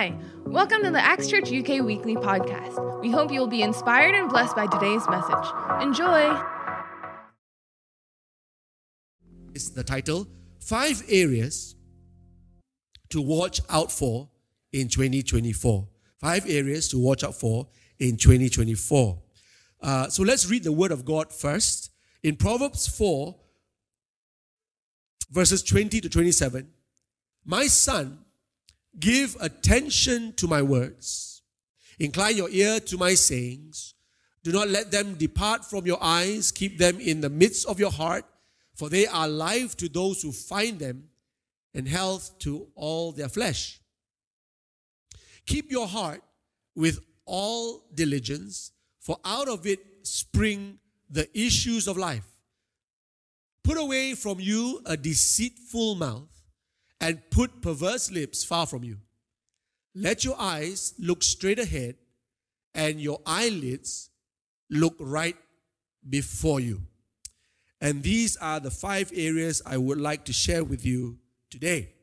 Hi, welcome to the Acts Church UK Weekly Podcast. We hope you will be inspired and blessed by today's message. Enjoy! It's the title Five Areas to Watch Out For in 2024. Five areas to watch out for in 2024. Uh, so let's read the Word of God first. In Proverbs 4, verses 20 to 27, My son, give attention to my words, incline your ear to my sayings. Do not let them depart from your eyes, keep them in the midst of your heart for they are life to those who find them and health to all their flesh. Keep your heart with all diligence, for out of it spring the issues of life. Put away from you a deceitful mouth and put perverse lips far from you. Let your eyes look straight ahead and your eyelids look right before you. And these are the five areas I would like to share with you today.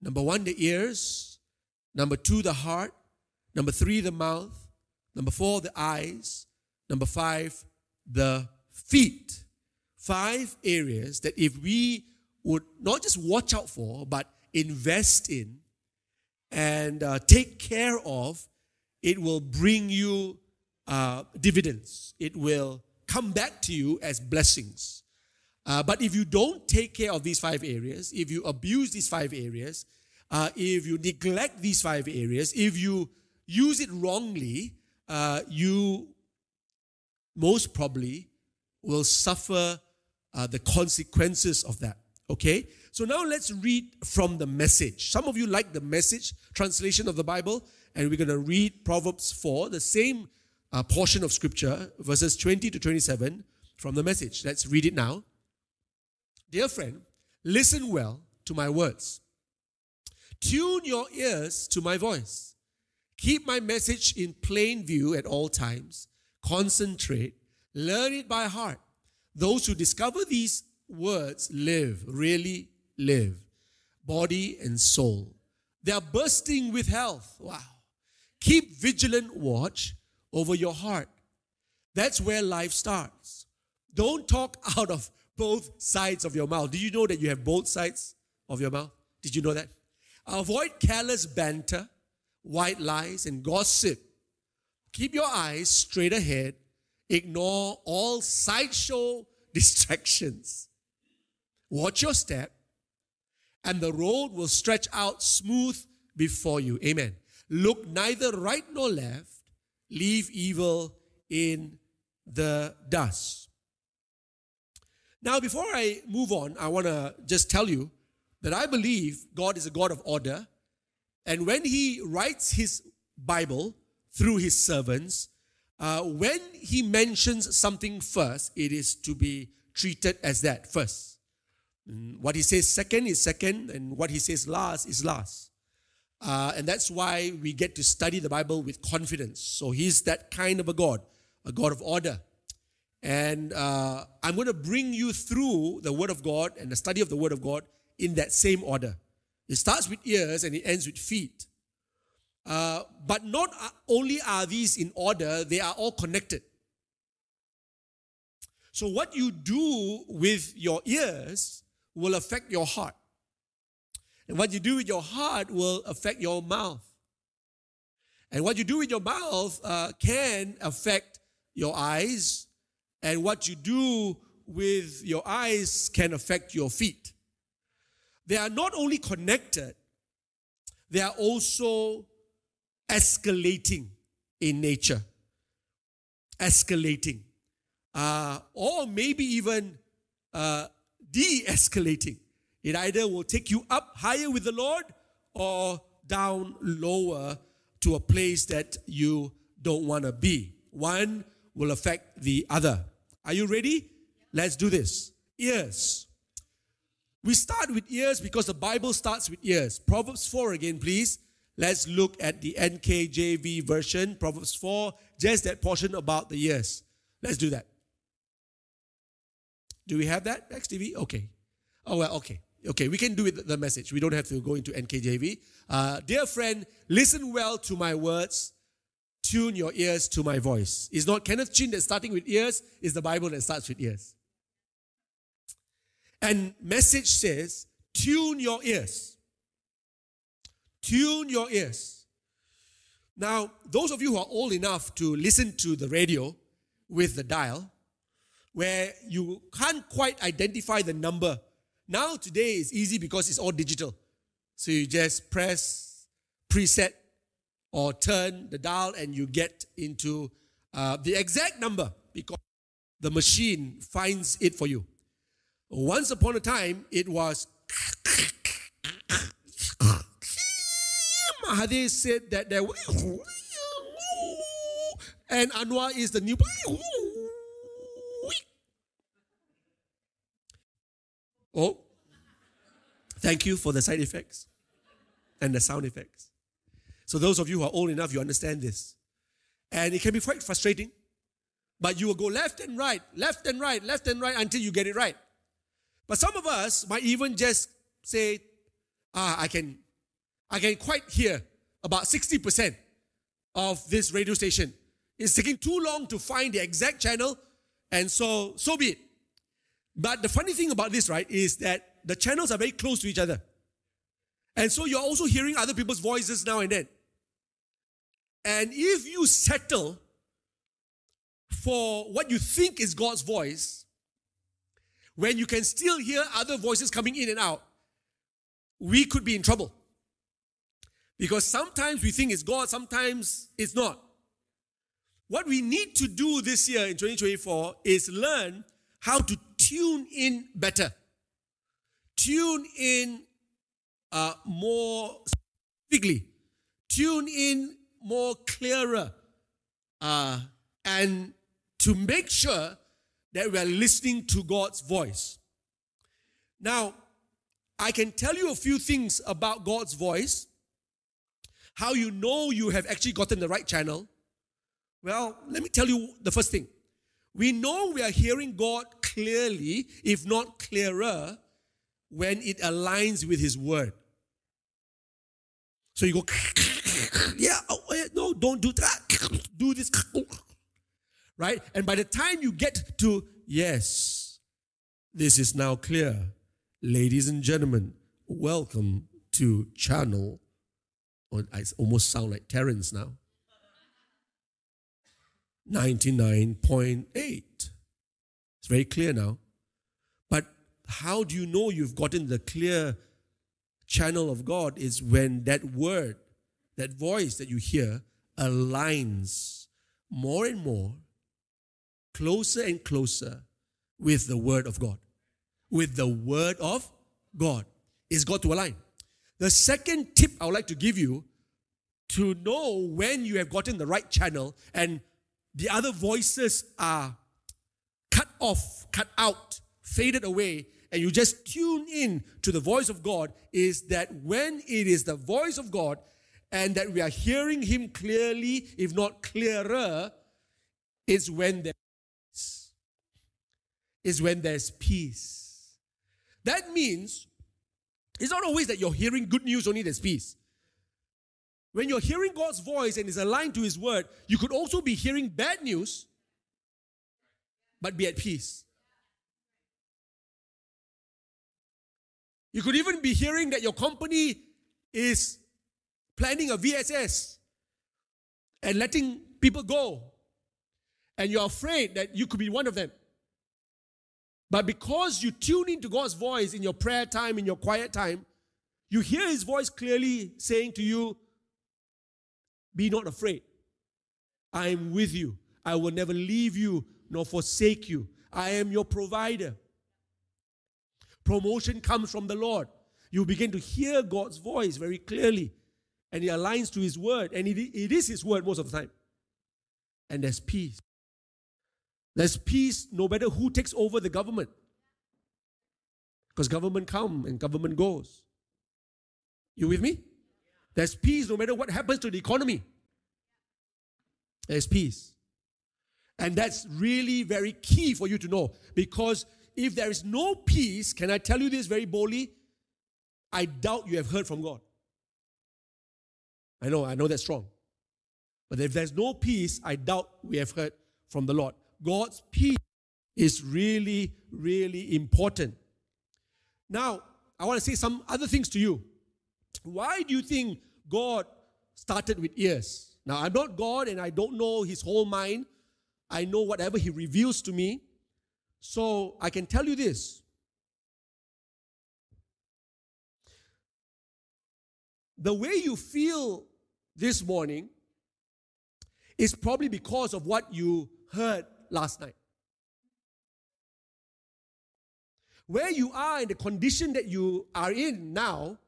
Number one, the ears. Number two, the heart. Number three, the mouth. Number four, the eyes. Number five, the feet. Five areas that if we would not just watch out for, but invest in and uh, take care of, it will bring you uh, dividends. It will come back to you as blessings. Uh, but if you don't take care of these five areas, if you abuse these five areas, uh, if you neglect these five areas, if you use it wrongly, uh, you most probably will suffer uh, the consequences of that. Okay? So now let's read from the message. Some of you like the message translation of the Bible, and we're going to read Proverbs 4, the same uh, portion of scripture, verses 20 to 27 from the message. Let's read it now. Dear friend, listen well to my words. Tune your ears to my voice. Keep my message in plain view at all times. Concentrate. Learn it by heart. Those who discover these words live, really live, body and soul. They are bursting with health. Wow. Keep vigilant watch over your heart. That's where life starts. Don't talk out of both sides of your mouth. Do you know that you have both sides of your mouth? Did you know that? Avoid careless banter, white lies, and gossip. Keep your eyes straight ahead. Ignore all sideshow distractions. Watch your step, and the road will stretch out smooth before you. Amen. Look neither right nor left leave evil in the dust. Now, before I move on, I want to just tell you that I believe God is a God of order. And when He writes His Bible through His servants, uh, when He mentions something first, it is to be treated as that first. Mm, what He says second is second, and what He says last is last. Uh, and that's why we get to study the Bible with confidence. So he's that kind of a God, a God of order. And uh, I'm going to bring you through the Word of God and the study of the Word of God in that same order. It starts with ears and it ends with feet. Uh, but not only are these in order, they are all connected. So, what you do with your ears will affect your heart. And what you do with your heart will affect your mouth. And what you do with your mouth uh, can affect your eyes. And what you do with your eyes can affect your feet. They are not only connected, they are also escalating in nature. Escalating. Uh, or maybe even uh, de escalating. It either will take you up higher with the Lord or down lower to a place that you don't want to be. One will affect the other. Are you ready? Let's do this. Ears. We start with ears because the Bible starts with ears. Proverbs 4 again, please. Let's look at the NKJV version, Proverbs 4, just that portion about the ears. Let's do that. Do we have that? XTV? Okay. Oh, well, okay. Okay, we can do it the message. We don't have to go into NKJV. Uh, dear friend, listen well to my words. Tune your ears to my voice. It's not Kenneth Chin that's starting with ears, it's the Bible that starts with ears. And message says, tune your ears. Tune your ears. Now, those of you who are old enough to listen to the radio with the dial, where you can't quite identify the number now, today is easy because it's all digital. So you just press preset or turn the dial and you get into uh, the exact number because the machine finds it for you. Once upon a time, it was. Mahathir said that there. And Anwar is the new. Oh, thank you for the side effects and the sound effects. So, those of you who are old enough, you understand this. And it can be quite frustrating, but you will go left and right, left and right, left and right until you get it right. But some of us might even just say, ah, I can, I can quite hear about 60% of this radio station. It's taking too long to find the exact channel, and so, so be it. But the funny thing about this, right, is that the channels are very close to each other. And so you're also hearing other people's voices now and then. And if you settle for what you think is God's voice, when you can still hear other voices coming in and out, we could be in trouble. Because sometimes we think it's God, sometimes it's not. What we need to do this year in 2024 is learn how to tune in better, tune in uh, more specifically, tune in more clearer, uh, and to make sure that we are listening to God's voice. Now, I can tell you a few things about God's voice, how you know you have actually gotten the right channel. Well, let me tell you the first thing. We know we are hearing God clearly, if not clearer, when it aligns with His Word. So you go, yeah, oh, eh, no, don't do that. Do this. Right? And by the time you get to, yes, this is now clear. Ladies and gentlemen, welcome to channel. Oh, I almost sound like Terence now. 99.8. It's very clear now. But how do you know you've gotten the clear channel of God is when that word, that voice that you hear aligns more and more, closer and closer with the word of God. With the word of God. Is God to align. The second tip I would like to give you to know when you have gotten the right channel and the other voices are off, cut out, faded away, and you just tune in to the voice of God is that when it is the voice of God and that we are hearing Him clearly, if not clearer, is when there's is when there's peace. That means it's not always that you're hearing good news, only there's peace. When you're hearing God's voice and is aligned to His word, you could also be hearing bad news, but be at peace. You could even be hearing that your company is planning a VSS and letting people go, and you're afraid that you could be one of them. But because you tune into God's voice in your prayer time, in your quiet time, you hear His voice clearly saying to you, be not afraid. I am with you. I will never leave you nor forsake you. I am your provider. Promotion comes from the Lord. You begin to hear God's voice very clearly, and He aligns to His word, and it, it is His word most of the time. And there's peace. There's peace no matter who takes over the government. Because government come and government goes. You with me? There's peace no matter what happens to the economy. There's peace. And that's really very key for you to know because if there is no peace, can I tell you this very boldly? I doubt you have heard from God. I know, I know that's strong. But if there's no peace, I doubt we have heard from the Lord. God's peace is really, really important. Now, I want to say some other things to you. Why do you think God started with ears? Now, I'm not God and I don't know his whole mind. I know whatever he reveals to me. So I can tell you this. The way you feel this morning is probably because of what you heard last night. Where you are in the condition that you are in now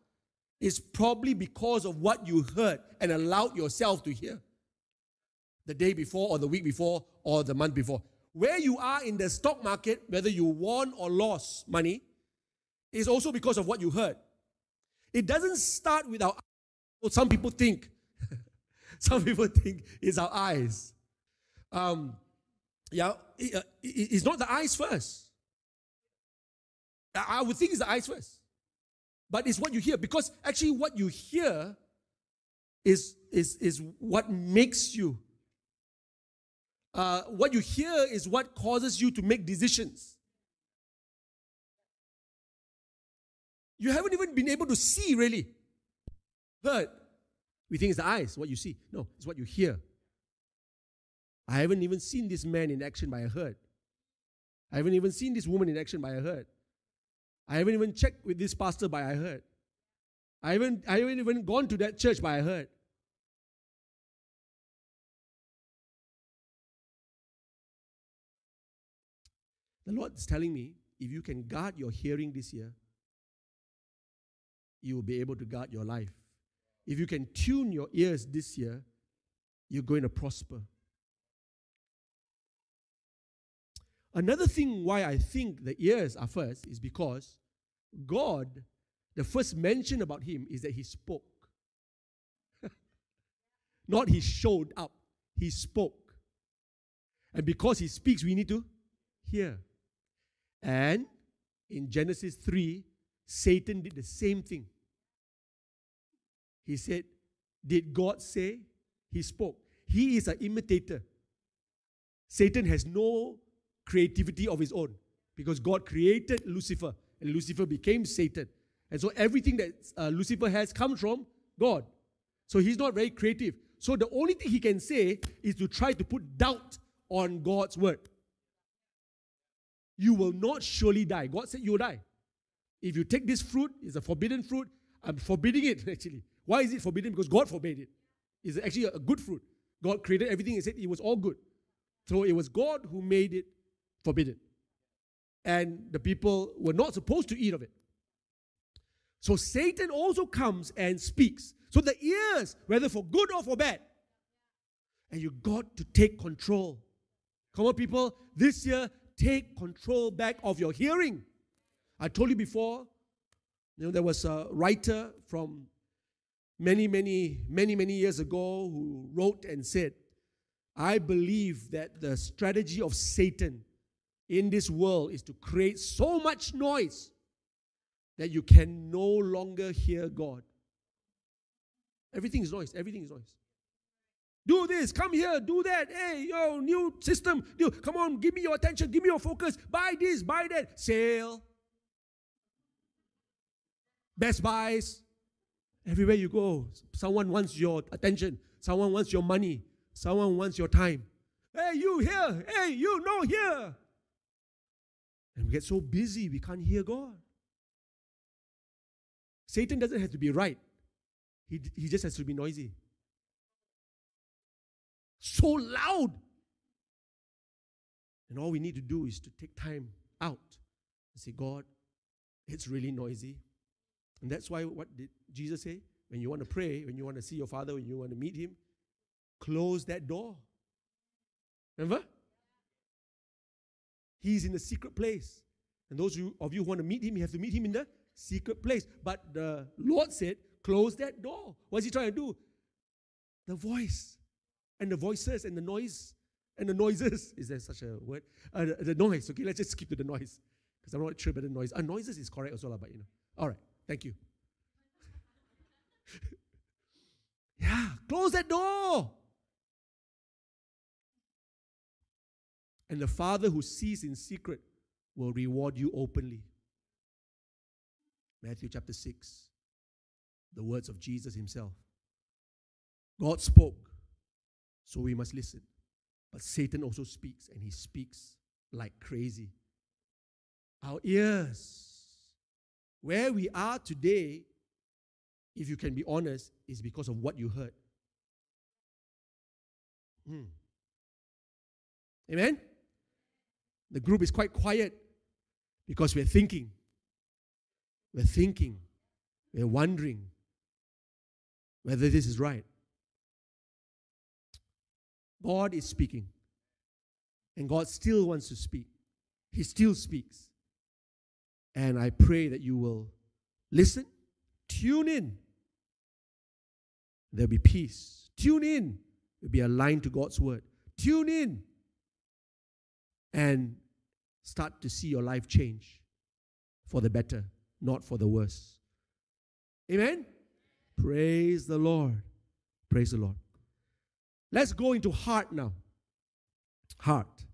is probably because of what you heard and allowed yourself to hear the day before or the week before or the month before. Where you are in the stock market, whether you won or lost money, is also because of what you heard. It doesn't start with our some people think some people think it's our eyes. Um, yeah, uh, it's not the eyes first. I would think it's the eyes first. But it's what you hear. Because actually, what you hear is, is, is what makes you. Uh, what you hear is what causes you to make decisions. You haven't even been able to see, really. Heard. We think it's the eyes, what you see. No, it's what you hear. I haven't even seen this man in action, but I heard. I haven't even seen this woman in action, but I heard. I haven't even checked with this pastor, but I heard. I haven't, I haven't even gone to that church, but I heard. The Lord is telling me if you can guard your hearing this year, you will be able to guard your life. If you can tune your ears this year, you're going to prosper. Another thing why I think the ears are first is because God, the first mention about him is that he spoke. Not he showed up, he spoke. And because he speaks, we need to hear. And in Genesis 3, Satan did the same thing. He said, Did God say? He spoke. He is an imitator. Satan has no creativity of his own because God created Lucifer and Lucifer became Satan. And so everything that uh, Lucifer has comes from God. So he's not very creative. So the only thing he can say is to try to put doubt on God's word. You will not surely die. God said you will die. If you take this fruit, it's a forbidden fruit. I'm forbidding it actually. Why is it forbidden? Because God forbade it. It's actually a good fruit. God created everything and said it was all good. So it was God who made it forbidden. And the people were not supposed to eat of it. So Satan also comes and speaks. So the ears, whether for good or for bad, and you got to take control. Come on, people, this year, take control back of your hearing. I told you before, you know, there was a writer from many, many, many, many years ago who wrote and said, I believe that the strategy of Satan in this world is to create so much noise that you can no longer hear God. Everything is noise. Everything is noise. Do this, come here, do that. Hey, yo, new system. Do, come on, give me your attention, give me your focus. Buy this, buy that. Sale. Best buys. Everywhere you go, someone wants your attention, someone wants your money, someone wants your time. Hey, you here. Hey, you no here. And we get so busy, we can't hear God. Satan doesn't have to be right, he, he just has to be noisy. So loud. And all we need to do is to take time out and say, God, it's really noisy. And that's why, what did Jesus say? When you want to pray, when you want to see your Father, when you want to meet Him, close that door. Remember? He's in the secret place. And those of you who want to meet him, you have to meet him in the secret place. But the Lord said, close that door. What's he trying to do? The voice and the voices and the noise and the noises. Is there such a word? Uh, the, the, noise. Okay, let's just skip to the noise because I'm not sure about the noise. Uh, noises is correct also, but you know. All right, thank you. yeah, close that door. And the Father who sees in secret will reward you openly. Matthew chapter 6, the words of Jesus himself. God spoke, so we must listen. But Satan also speaks, and he speaks like crazy. Our ears, where we are today, if you can be honest, is because of what you heard. Hmm. Amen? The group is quite quiet because we're thinking. We're thinking. We're wondering whether this is right. God is speaking. And God still wants to speak. He still speaks. And I pray that you will listen, tune in. There'll be peace. Tune in. You'll be aligned to God's word. Tune in. And start to see your life change for the better, not for the worse. Amen? Praise the Lord. Praise the Lord. Let's go into heart now. Heart.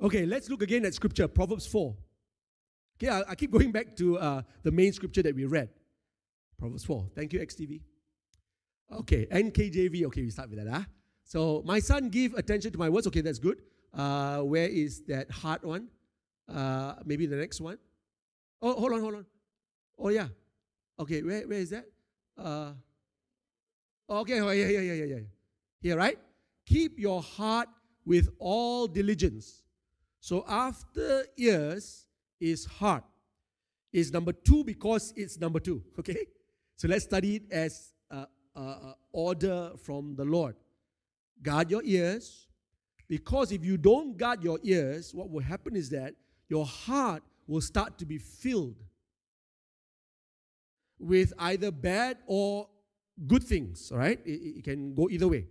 Okay, let's look again at scripture, Proverbs 4. Okay, I, I keep going back to uh, the main scripture that we read. Proverbs 4. Thank you, XTV. Okay, NKJV. Okay, we start with that. Huh? So, my son, give attention to my words. Okay, that's good. Uh, where is that heart one? Uh, maybe the next one. Oh, hold on, hold on. Oh, yeah. Okay, where, where is that? Uh, okay, oh, yeah, yeah, yeah, yeah, yeah. Here, right? Keep your heart with all diligence. So after ears is heart. Is number two because it's number two. Okay? So let's study it as a, order from the Lord. Guard your ears. Because if you don't guard your ears, what will happen is that your heart will start to be filled with either bad or good things, all right? It, it, can go either way.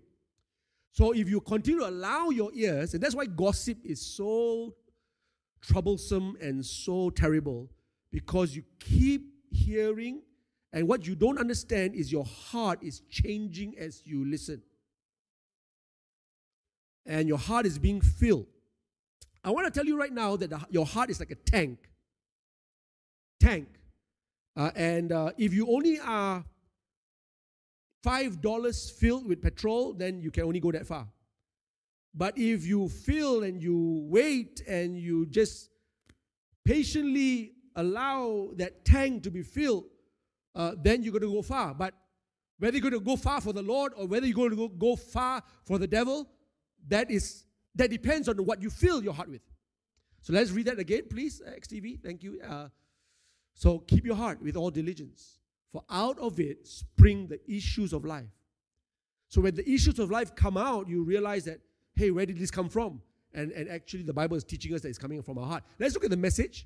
So if you continue to allow your ears, and that's why gossip is so troublesome and so terrible, because you keep hearing, and what you don't understand is your heart is changing as you listen. And your heart is being filled I want to tell you right now that the, your heart is like a tank. Tank. Uh, and uh, if you only are $5 filled with petrol, then you can only go that far. But if you fill and you wait and you just patiently allow that tank to be filled, uh, then you're going to go far. But whether you're going to go far for the Lord or whether you're going to go, go far for the devil, that is that depends on what you fill your heart with. So let's read that again, please, XTV. Thank you. Uh, so keep your heart with all diligence, for out of it spring the issues of life. So when the issues of life come out, you realize that, hey, where did this come from? And, and actually, the Bible is teaching us that it's coming from our heart. Let's look at the message.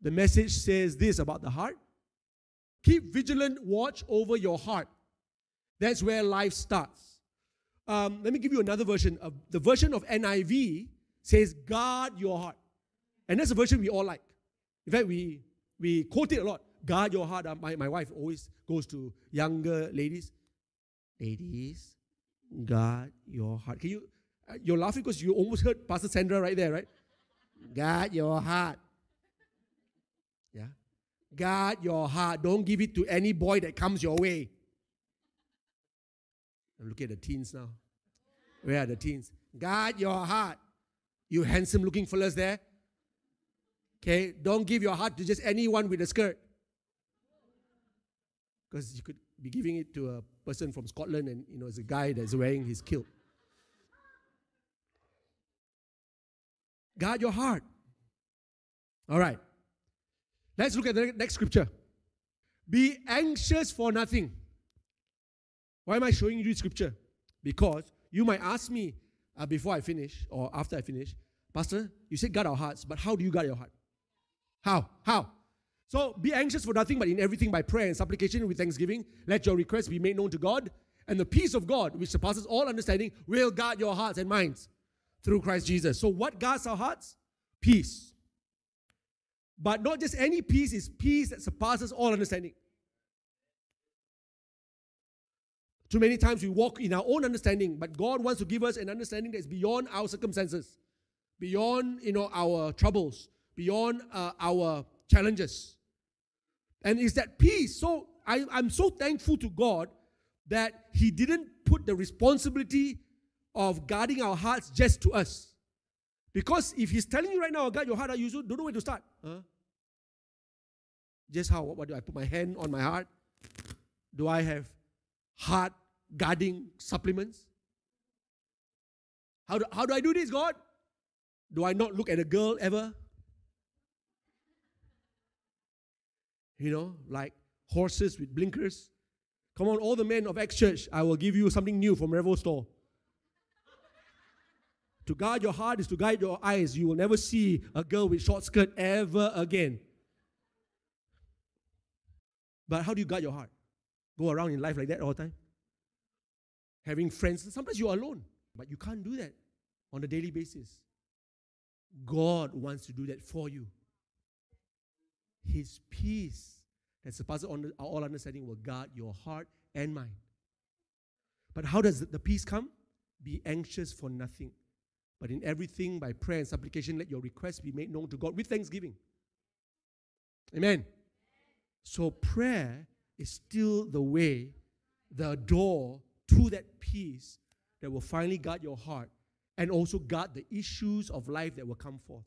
The message says this about the heart Keep vigilant watch over your heart. That's where life starts. Um, let me give you another version. Of, the version of NIV says, guard your heart. And that's a version we all like. In fact, we, we quote it a lot. Guard your heart. Uh, my, my wife always goes to younger ladies. Ladies, guard your heart. Can you, uh, you're laughing because you almost heard Pastor Sandra right there, right? guard your heart. Yeah. Guard your heart. Don't give it to any boy that comes your way. I'm looking at the teens now. Where are the teens? Guard your heart. You handsome looking fellas there. Okay, don't give your heart to just anyone with a skirt. Because you could be giving it to a person from Scotland and you know it's a guy that's wearing his kilt. Guard your heart. All right. Let's look at the next scripture. Be anxious for nothing. Why am I showing you scripture? Because you might ask me uh, before I finish or after I finish, Pastor, you said guard our hearts, but how do you guard your heart? How? How? So be anxious for nothing, but in everything by prayer and supplication with thanksgiving, let your requests be made known to God, and the peace of God, which surpasses all understanding, will guard your hearts and minds through Christ Jesus. So what guards our hearts? Peace. But not just any peace, is peace that surpasses all understanding. Too many times we walk in our own understanding, but God wants to give us an understanding that's beyond our circumstances, beyond you know our troubles, beyond uh, our challenges. And it's that peace. So I, I'm so thankful to God that He didn't put the responsibility of guarding our hearts just to us. Because if He's telling you right now, guard your heart, you don't know where to start. Huh? Just how? What, what do I put my hand on my heart? Do I have heart guarding supplements? How do, how do I do this, God? Do I not look at a girl ever? You know, like horses with blinkers. Come on, all the men of Acts Church, I will give you something new from Revel Store. to guard your heart is to guide your eyes. You will never see a girl with short skirt ever again. But how do you guard your heart? Go around in life like that all the time? Having friends. Sometimes you're alone, but you can't do that on a daily basis. God wants to do that for you. His peace that surpasses all understanding will guard your heart and mind. But how does the peace come? Be anxious for nothing. But in everything, by prayer and supplication, let your requests be made known to God with thanksgiving. Amen. So prayer is still the way, the door to that peace that will finally guard your heart and also guard the issues of life that will come forth.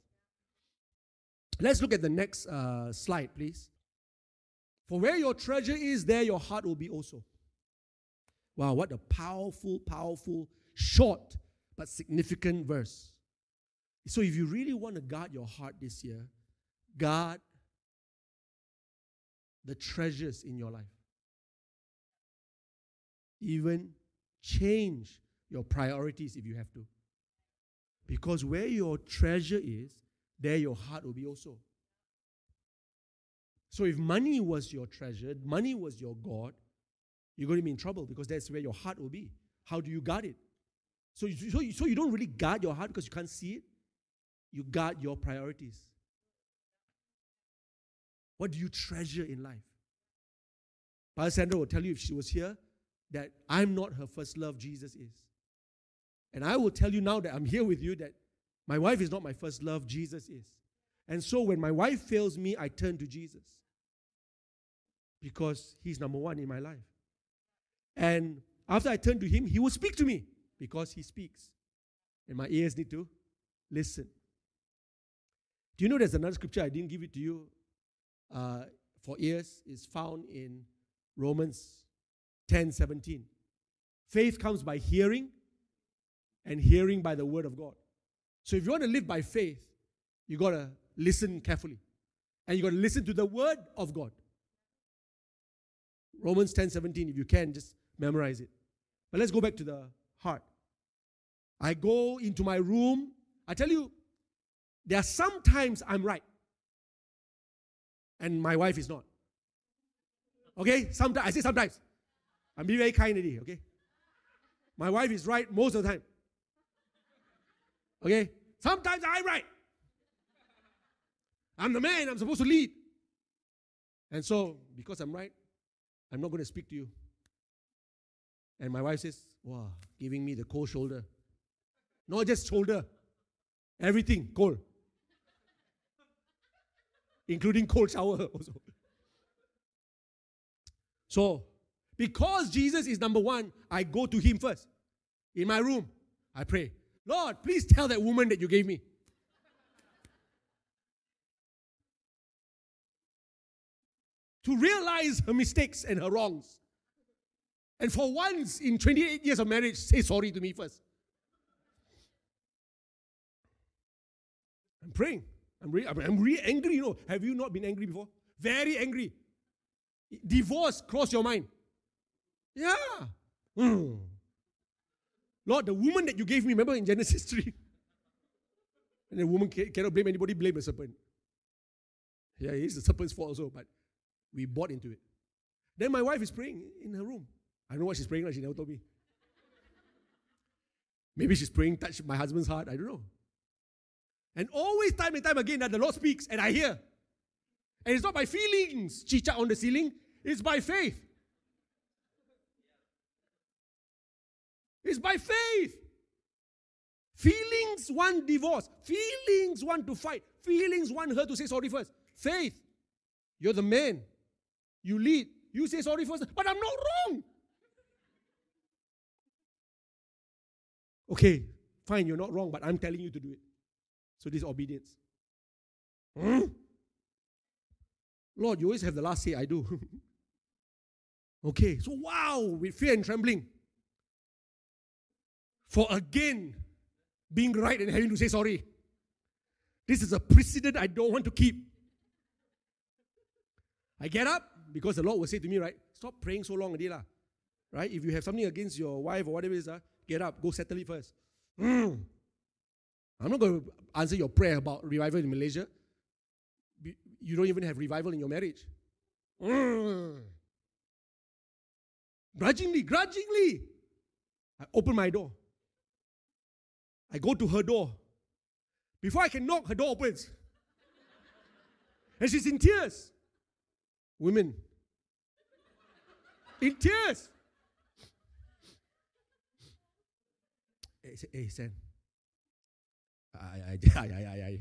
Let's look at the next uh, slide, please. For where your treasure is, there your heart will be also. Wow, what a powerful, powerful, short, but significant verse. So, if you really want to guard your heart this year, guard the treasures in your life. Even change your priorities if you have to. Because where your treasure is, there your heart will be also. So if money was your treasure, money was your God, you're going to be in trouble because that's where your heart will be. How do you guard it? So, so, so you don't really guard your heart because you can't see it. You guard your priorities. What do you treasure in life? Pastor Sandra will tell you if she was here that I'm not her first love, Jesus is. And I will tell you now that I'm here with you that my wife is not my first love, Jesus is. And so when my wife fails me, I turn to Jesus because he's number one in my life. And after I turn to him, he will speak to me because he speaks. And my ears need to listen. Do you know there's another scripture I didn't give it to you uh, for ears? It's found in Romans 10 17. Faith comes by hearing, and hearing by the word of God. So if you want to live by faith, you got to listen carefully. And you got to listen to the word of God. Romans 10 17, if you can, just memorize it. But let's go back to the heart. I go into my room. I tell you, there are sometimes I'm right, and my wife is not. Okay? Sometimes I say sometimes. I'm being very kind today, okay? My wife is right most of the time. Okay? Sometimes I'm right. I'm the man, I'm supposed to lead. And so, because I'm right, I'm not going to speak to you. And my wife says, Wow, giving me the cold shoulder. Not just shoulder, everything cold. Including cold shower also. So, because Jesus is number one, I go to Him first. In my room, I pray, Lord, please tell that woman that you gave me. to realize her mistakes and her wrongs. And for once in 28 years of marriage, say sorry to me first. I'm praying. I'm really, I'm really angry, you know. Have you not been angry before? Very angry. Divorce cross your mind. Yeah. Mm. Lord, the woman that you gave me, remember in Genesis 3? And the woman cannot blame anybody, blame the serpent. Yeah, it's the serpent's fault also, but we bought into it. Then my wife is praying in her room. I don't know what she's praying like, she never told me. Maybe she's praying, touch my husband's heart, I don't know. And always, time and time again, that the Lord speaks and I hear. And it's not by feelings, chicha on the ceiling, it's by faith. It's by faith. Feelings want divorce. Feelings want to fight. Feelings want her to say sorry first. Faith. You're the man. You lead. You say sorry first. But I'm not wrong. Okay, fine, you're not wrong, but I'm telling you to do it. So this is obedience. Hmm? Lord, you always have the last say, I do. okay, so wow, with fear and trembling. For again, being right and having to say sorry. This is a precedent I don't want to keep. I get up because the Lord will say to me, right, stop praying so long, Adila. Right? If you have something against your wife or whatever it is, uh, get up, go settle it first. Mm. I'm not going to answer your prayer about revival in Malaysia. You don't even have revival in your marriage. Mm. Grudgingly, grudgingly, I open my door. I go to her door. Before I can knock, her door opens. And she's in tears. Women. In tears. Hey, hey Sam. I, I, I, I, I,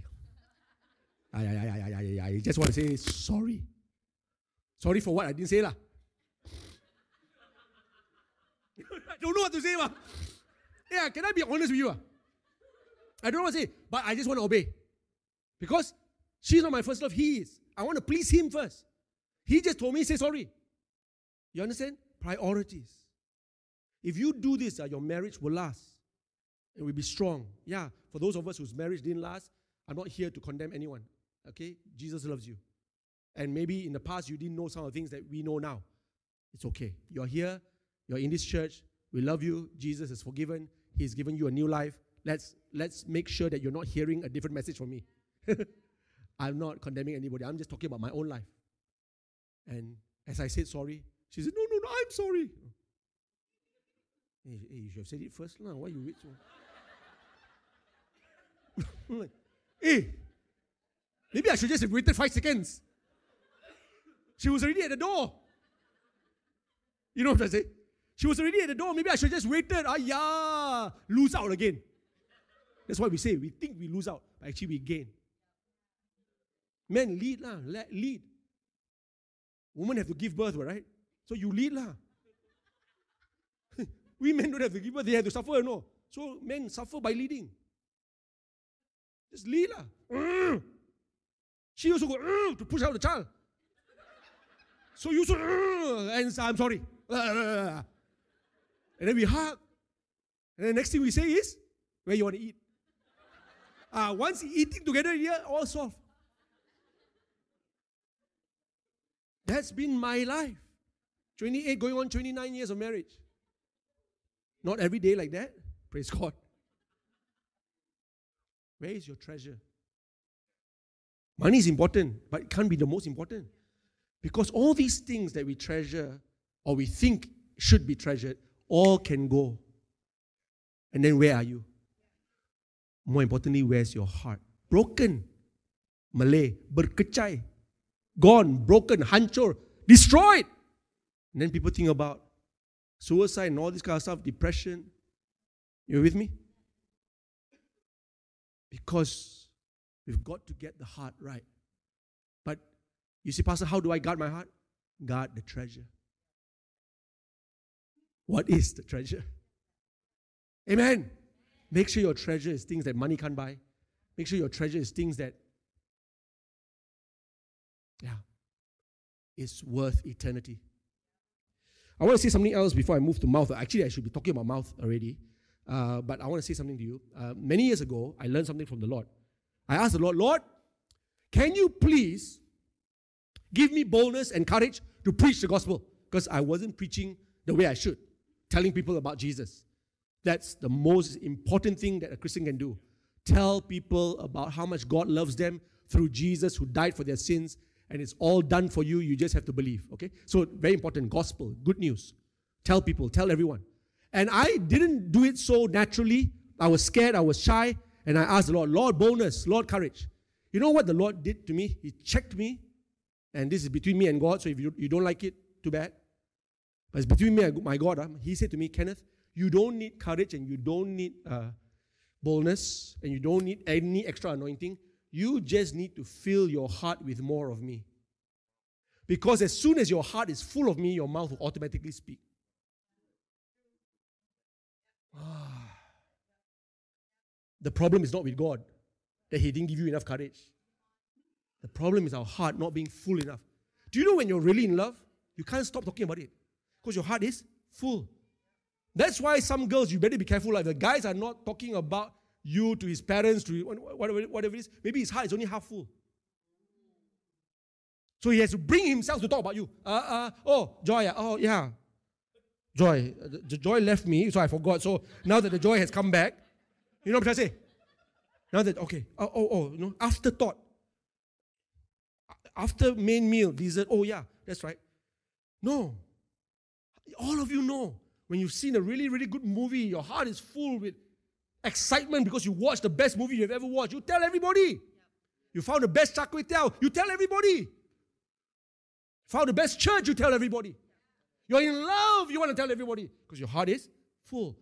I, I, I, I, I, I just want to say sorry. Sorry for what I didn't say lah. I don't know what to say lah. Yeah, can I be honest with you? Ah? I don't what to say, but I just want to obey. Because she's not my first love, he is. I want to please him first. He just told me, say sorry. You understand? Priorities. If you do this, uh, your marriage will last. It will be strong. Yeah, for those of us whose marriage didn't last, I'm not here to condemn anyone. Okay? Jesus loves you. And maybe in the past you didn't know some of the things that we know now. It's okay. You're here, you're in this church. We love you. Jesus has forgiven. He's given you a new life. Let's let's make sure that you're not hearing a different message from me. I'm not condemning anybody. I'm just talking about my own life. And as I said sorry, she said, No, no, no, I'm sorry. Hey, hey you should have said it first now. Why you wait so? hey, maybe I should just have waited five seconds. She was already at the door. You know what I say? She was already at the door. Maybe I should just waited. Ah, yeah, lose out again. That's why we say we think we lose out, but actually we gain. Men lead lah, lead. Women have to give birth, right? So you lead lah. we men don't have to give birth, they have to suffer, no. So men suffer by leading. Just lead lah. Mm. She also go mm, to push out the child. So you should, mm, and I'm sorry. And then we hug. And the next thing we say is, where you want to eat? Uh, once eating together here, all solved. That's been my life. 28 going on 29 years of marriage. Not every day like that. Praise God. Where is your treasure? Money is important, but it can't be the most important. Because all these things that we treasure or we think should be treasured all can go. And then where are you? More importantly, where's your heart? Broken. Malay. Berkecai. Gone. Broken. Hancur. Destroyed. And then people think about suicide and all this kind of stuff, depression. You with me? Because we've got to get the heart right. But you see, Pastor, how do I guard my heart? Guard the treasure. What is the treasure? Amen. Make sure your treasure is things that money can't buy. Make sure your treasure is things that, yeah, is worth eternity. I want to say something else before I move to mouth. Actually, I should be talking about mouth already. Uh, but I want to say something to you. Uh, many years ago, I learned something from the Lord. I asked the Lord, Lord, can you please give me boldness and courage to preach the gospel? Because I wasn't preaching the way I should, telling people about Jesus. That's the most important thing that a Christian can do. Tell people about how much God loves them through Jesus who died for their sins and it's all done for you. You just have to believe. Okay? So, very important gospel, good news. Tell people, tell everyone. And I didn't do it so naturally. I was scared, I was shy, and I asked the Lord, Lord, boldness, Lord, courage. You know what the Lord did to me? He checked me, and this is between me and God, so if you, you don't like it, too bad. But it's between me and my God. Huh? He said to me, Kenneth, You don't need courage and you don't need uh, boldness and you don't need any extra anointing. You just need to fill your heart with more of me. Because as soon as your heart is full of me, your mouth will automatically speak. The problem is not with God, that He didn't give you enough courage. The problem is our heart not being full enough. Do you know when you're really in love, you can't stop talking about it because your heart is full. That's why some girls, you better be careful. Like the guys are not talking about you to his parents, to whatever, whatever it is. Maybe his heart is only half full. So he has to bring himself to talk about you. Uh, uh, oh, Joy, oh, yeah. Joy. The joy left me, so I forgot. So now that the joy has come back, you know what I'm trying to say? Now that, okay, oh, oh, oh you know, afterthought. After main meal, dessert, oh yeah, that's right. No. All of you know when you've seen a really, really good movie, your heart is full with excitement because you watched the best movie you've ever watched. You tell everybody. You found the best teow, you tell everybody. Found the best church, you tell everybody. You're in love, you want to tell everybody because your heart is full.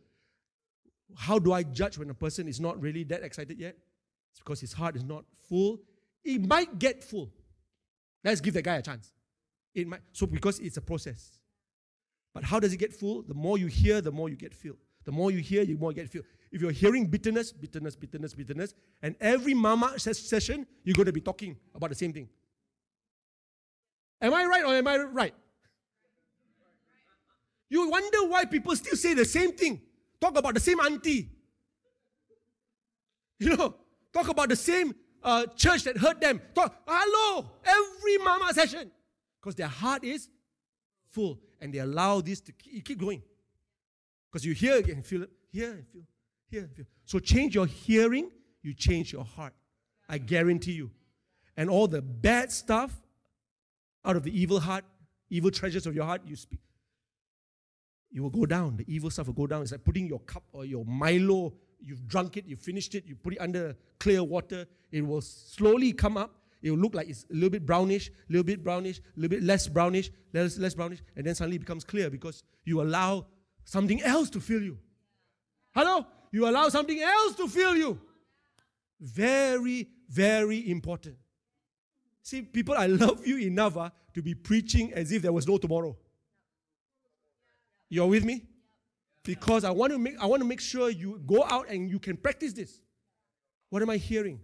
How do I judge when a person is not really that excited yet? It's because his heart is not full. It might get full. Let's give that guy a chance. It might so because it's a process. But how does it get full? The more you hear, the more you get filled. The more you hear, the more you get filled. If you're hearing bitterness, bitterness, bitterness, bitterness, and every mama session, you're going to be talking about the same thing. Am I right or am I right? You wonder why people still say the same thing. Talk about the same auntie. You know, talk about the same uh, church that hurt them. Talk, hello, every mama session. Because their heart is full and they allow this to keep, keep going. Because you hear and feel it, hear and feel, hear and feel. So change your hearing, you change your heart. I guarantee you. And all the bad stuff out of the evil heart, evil treasures of your heart, you speak you will go down. The evil stuff will go down. It's like putting your cup or your Milo, you've drunk it, you finished it, you put it under clear water. It will slowly come up. It will look like it's a little bit brownish, a little bit brownish, a little bit less brownish, less, less brownish, and then suddenly it becomes clear because you allow something else to fill you. Hello? You allow something else to fill you. Very, very important. See, people, I love you enough uh, to be preaching as if there was no tomorrow. You're with me? Because I want to make I want to make sure you go out and you can practice this. What am I hearing?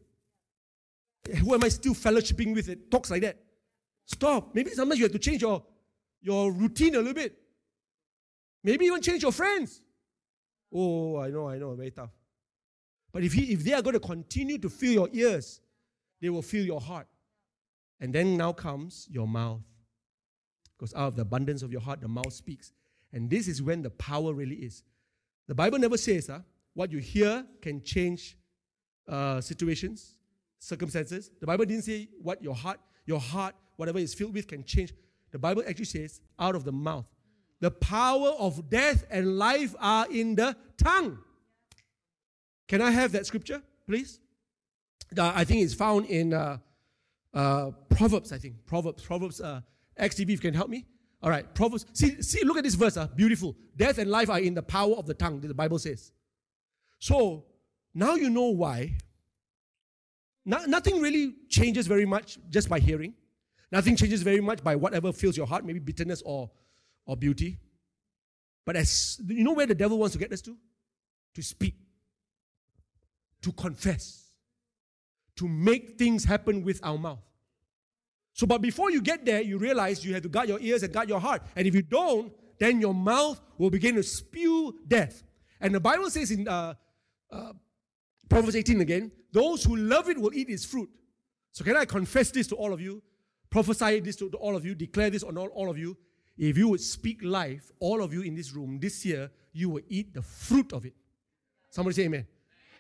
Who am I still fellowshipping with it talks like that? Stop. Maybe sometimes you have to change your, your routine a little bit. Maybe even change your friends. Oh, I know, I know, very tough. But if, he, if they are going to continue to fill your ears, they will fill your heart. And then now comes your mouth. Because out of the abundance of your heart, the mouth speaks. And this is when the power really is. The Bible never says uh, what you hear can change uh, situations, circumstances. The Bible didn't say what your heart, your heart, whatever is filled with, can change. The Bible actually says, out of the mouth. The power of death and life are in the tongue. Can I have that scripture, please? Uh, I think it's found in uh, uh, Proverbs, I think. Proverbs, Proverbs, uh, XTV, if you can help me. All right, Proverbs. See, see, look at this verse. Uh, beautiful. Death and life are in the power of the tongue, the Bible says. So now you know why. No, nothing really changes very much just by hearing. Nothing changes very much by whatever fills your heart, maybe bitterness or, or beauty. But as you know where the devil wants to get us to? To speak, to confess, to make things happen with our mouth. So, but before you get there, you realize you have to guard your ears and guard your heart. And if you don't, then your mouth will begin to spew death. And the Bible says in uh, uh, Proverbs 18 again, those who love it will eat its fruit. So, can I confess this to all of you? Prophesy this to, all of you, declare this on all, all of you. If you would speak life, all of you in this room this year, you will eat the fruit of it. Somebody say amen.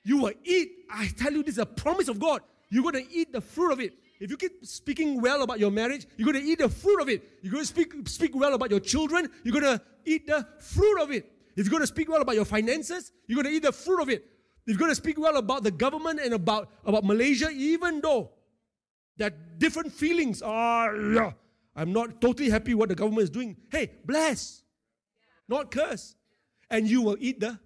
You will eat, I tell you, this is a promise of God. You're going to eat the fruit of it. If you keep speaking well about your marriage, you're going to eat the fruit of it. You're going to speak, speak well about your children, you're going to eat the fruit of it. If you're going to speak well about your finances, you're going to eat the fruit of it. If you're going to speak well about the government and about, about Malaysia, even though that different feelings are, I'm not totally happy what the government is doing. Hey, bless, not curse. and you will eat the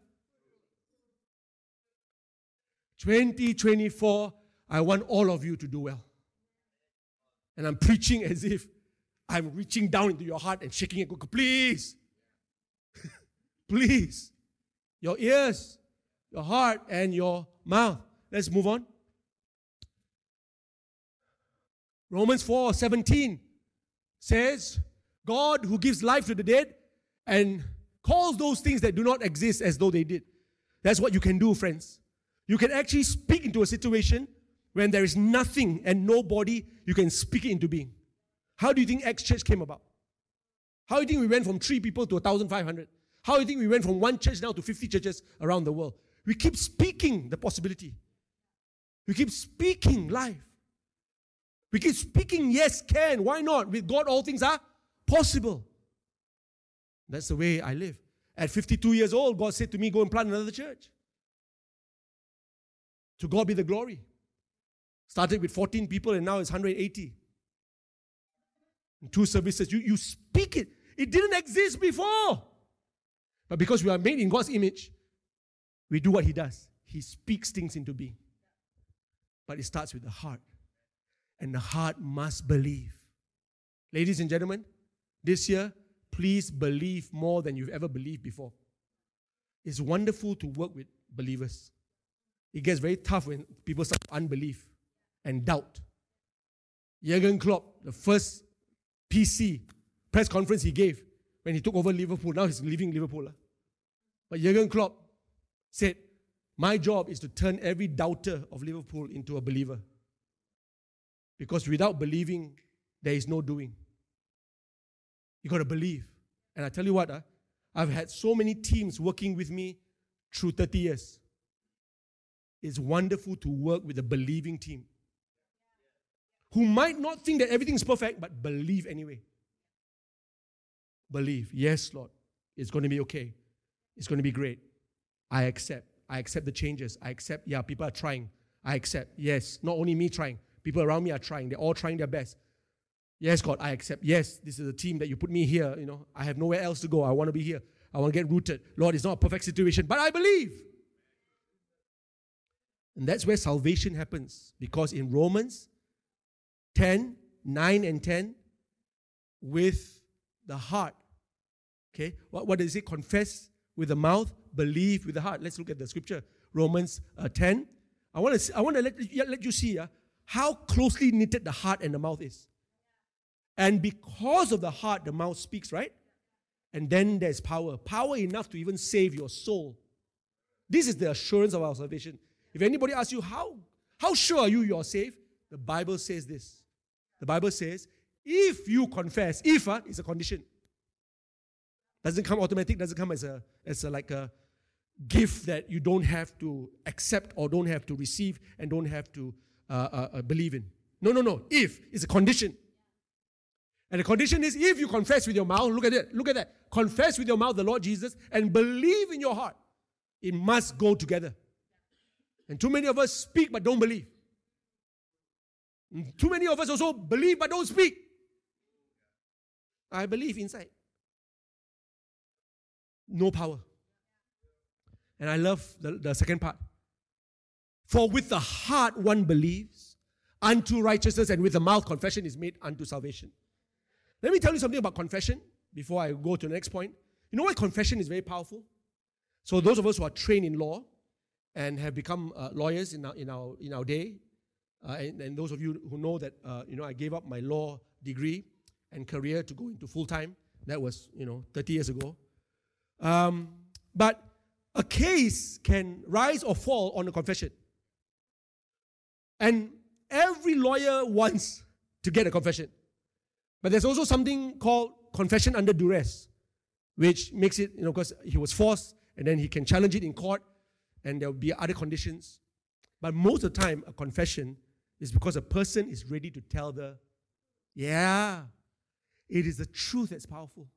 2024. I want all of you to do well. And I'm preaching as if I'm reaching down into your heart and shaking it. Please, please, your ears, your heart, and your mouth. Let's move on. Romans 4 17 says, God who gives life to the dead and calls those things that do not exist as though they did. That's what you can do, friends. You can actually speak into a situation when there is nothing and nobody, you can speak it into being. How do you think Acts Church came about? How do you think we went from three people to 1,500? How do you think we went from one church now to 50 churches around the world? We keep speaking the possibility. We keep speaking life. We keep speaking, yes, can. Why not? With God, all things are possible. That's the way I live. At 52 years old, God said to me, Go and plant another church. To God be the glory. Started with 14 people and now it's 180. In two services. You, you speak it. It didn't exist before. But because we are made in God's image, we do what He does. He speaks things into being. But it starts with the heart and the heart must believe. Ladies and gentlemen, this year, please believe more than you've ever believed before. It's wonderful to work with believers. It gets very tough when people start unbelief and doubt. Jurgen Klopp, the first PC press conference he gave when he took over Liverpool, now he's leaving Liverpool. But Jurgen Klopp said, My job is to turn every doubter of Liverpool into a believer. Because without believing, there is no doing. You got to believe. And I tell you what, uh, I've had so many teams working with me through 30 years. It's wonderful to work with a believing team who might not think that everything's perfect, but believe anyway. Believe. Yes, Lord. It's going to be okay. It's going to be great. I accept. I accept the changes. I accept, yeah, people are trying. I accept. Yes, not only me trying, People around me are trying. They're all trying their best. Yes, God, I accept. Yes, this is a team that you put me here. You know, I have nowhere else to go. I want to be here. I want to get rooted. Lord, it's not a perfect situation, but I believe. And that's where salvation happens. Because in Romans 10, 9 and 10, with the heart. Okay, what, what does it? Confess with the mouth, believe with the heart. Let's look at the scripture. Romans uh, 10. I want to I want to let, let you see uh, how closely knitted the heart and the mouth is. And because of the heart, the mouth speaks, right? And then there's power. Power enough to even save your soul. This is the assurance of our salvation. If anybody asks you, how, how sure are you you're saved? The Bible says this. The Bible says, if you confess, if uh, is a condition. Doesn't come automatic, doesn't come as a as a like a gift that you don't have to accept or don't have to receive and don't have to uh, uh, uh, believe in. No, no, no. If is a condition. And the condition is if you confess with your mouth, look at it, look at that. Confess with your mouth the Lord Jesus and believe in your heart. It must go together. And too many of us speak but don't believe. And too many of us also believe but don't speak. I believe inside. No power. And I love the, the second part. For with the heart one believes unto righteousness, and with the mouth confession is made unto salvation. Let me tell you something about confession before I go to the next point. You know why confession is very powerful? So, those of us who are trained in law and have become uh, lawyers in our, in our, in our day, uh, and, and, those of you who know that, uh, you know, I gave up my law degree and career to go into full time. That was, you know, 30 years ago. Um, but a case can rise or fall on a confession. And every lawyer wants to get a confession. But there's also something called confession under duress, which makes it, you know, because he was forced and then he can challenge it in court and there will be other conditions. But most of the time, a confession is because a person is ready to tell the, yeah, it is the truth that's powerful.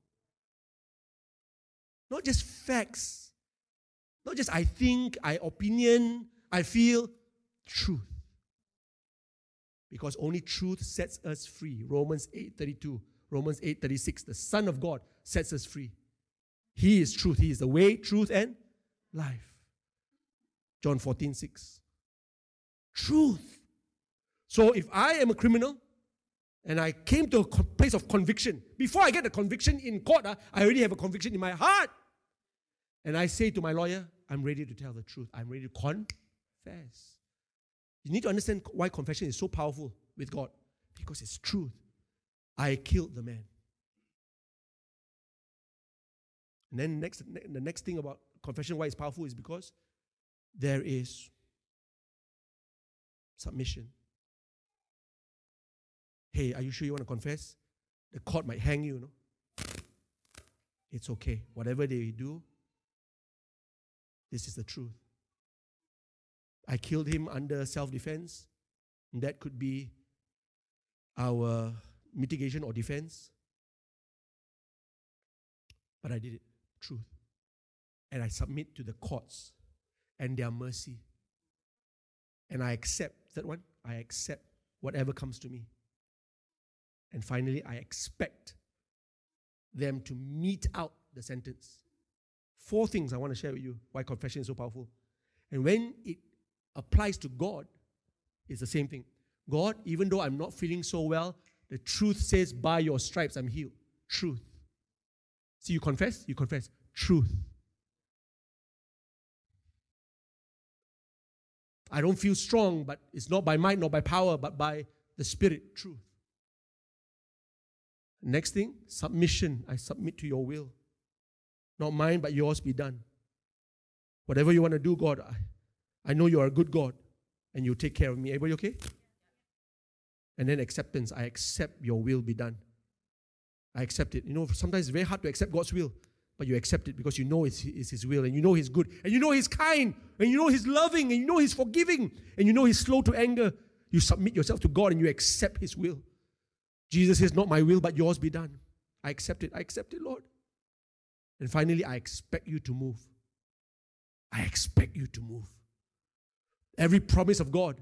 Not just facts, not just I think, I opinion, I feel, truth because only truth sets us free. Romans 8:32, Romans 8:36, the Son of God sets us free. He is truth. He is the way, truth, and life. John 14, 6. Truth. So if I am a criminal and I came to a place of conviction, before I get the conviction in court, uh, I already have a conviction in my heart. And I say to my lawyer, I'm ready to tell the truth. I'm ready to confess. You need to understand why confession is so powerful with God because it's truth. I killed the man. And then next, the next thing about confession, why it's powerful, is because there is submission. Hey, are you sure you want to confess? The court might hang you, you know. It's okay. Whatever they do, this is the truth. I killed him under self defense. That could be our mitigation or defense. But I did it. Truth. And I submit to the courts and their mercy. And I accept, that one, I accept whatever comes to me. And finally, I expect them to mete out the sentence. Four things I want to share with you why confession is so powerful. And when it applies to God, it's the same thing. God, even though I'm not feeling so well, the truth says, by your stripes I'm healed. Truth. See, you confess, you confess. Truth. I don't feel strong, but it's not by might, not by power, but by the Spirit. Truth. Next thing, submission. I submit to your will. Not mine, but yours be done. Whatever you want to do, God, I, I know you are a good God and you take care of me. Everybody okay? And then acceptance. I accept your will be done. I accept it. You know, sometimes it's very hard to accept God's will, but you accept it because you know it's, it's His will and you know He's good and you know He's kind and you know He's loving and you know He's forgiving and you know He's slow to anger. You submit yourself to God and you accept His will. Jesus says, Not my will, but yours be done. I accept it. I accept it, Lord. And finally, I expect you to move. I expect you to move. Every promise of God,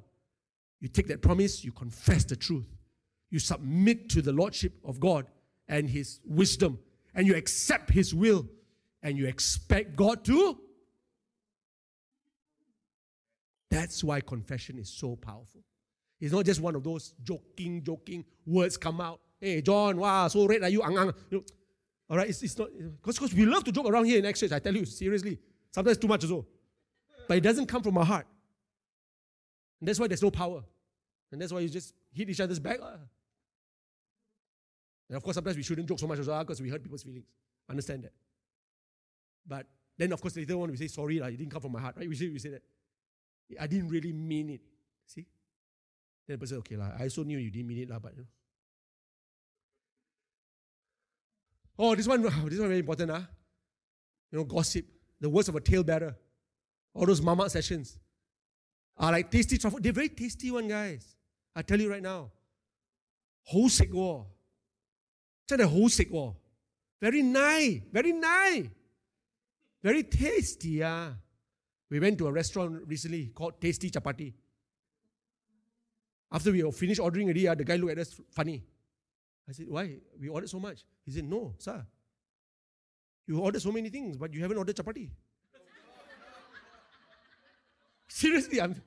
you take that promise, you confess the truth, you submit to the Lordship of God and His wisdom, and you accept His will, and you expect God to. That's why confession is so powerful. It's not just one of those joking, joking words come out. Hey, John, wow, so red are you? Ang, ang. you know, all right, it's, it's not, because we love to joke around here in Church, I tell you, seriously. Sometimes too much as well. But it doesn't come from our heart. And that's why there's no power. And that's why you just hit each other's back. Uh. And of course, sometimes we shouldn't joke so much as well because we hurt people's feelings. Understand that. But then, of course, later on, we say, sorry, like, it didn't come from my heart, right? We say, we say that. I didn't really mean it. See? Then the person, okay, like, I also knew you didn't mean it, but you know. Oh, this one, this one very important, huh? You know, gossip, the words of a talebearer, all those mama sessions are like tasty truffle. They're very tasty one, guys. I tell you right now. Whole sick war. the whole sick war. Very nice, very nice. Very tasty, yeah. We went to a restaurant recently called Tasty Chapati. After we finished ordering already, ah, the guy looked at us funny. I said, Why? We ordered so much. He said, No, sir. You ordered so many things, but you haven't ordered chapati. Seriously, I'm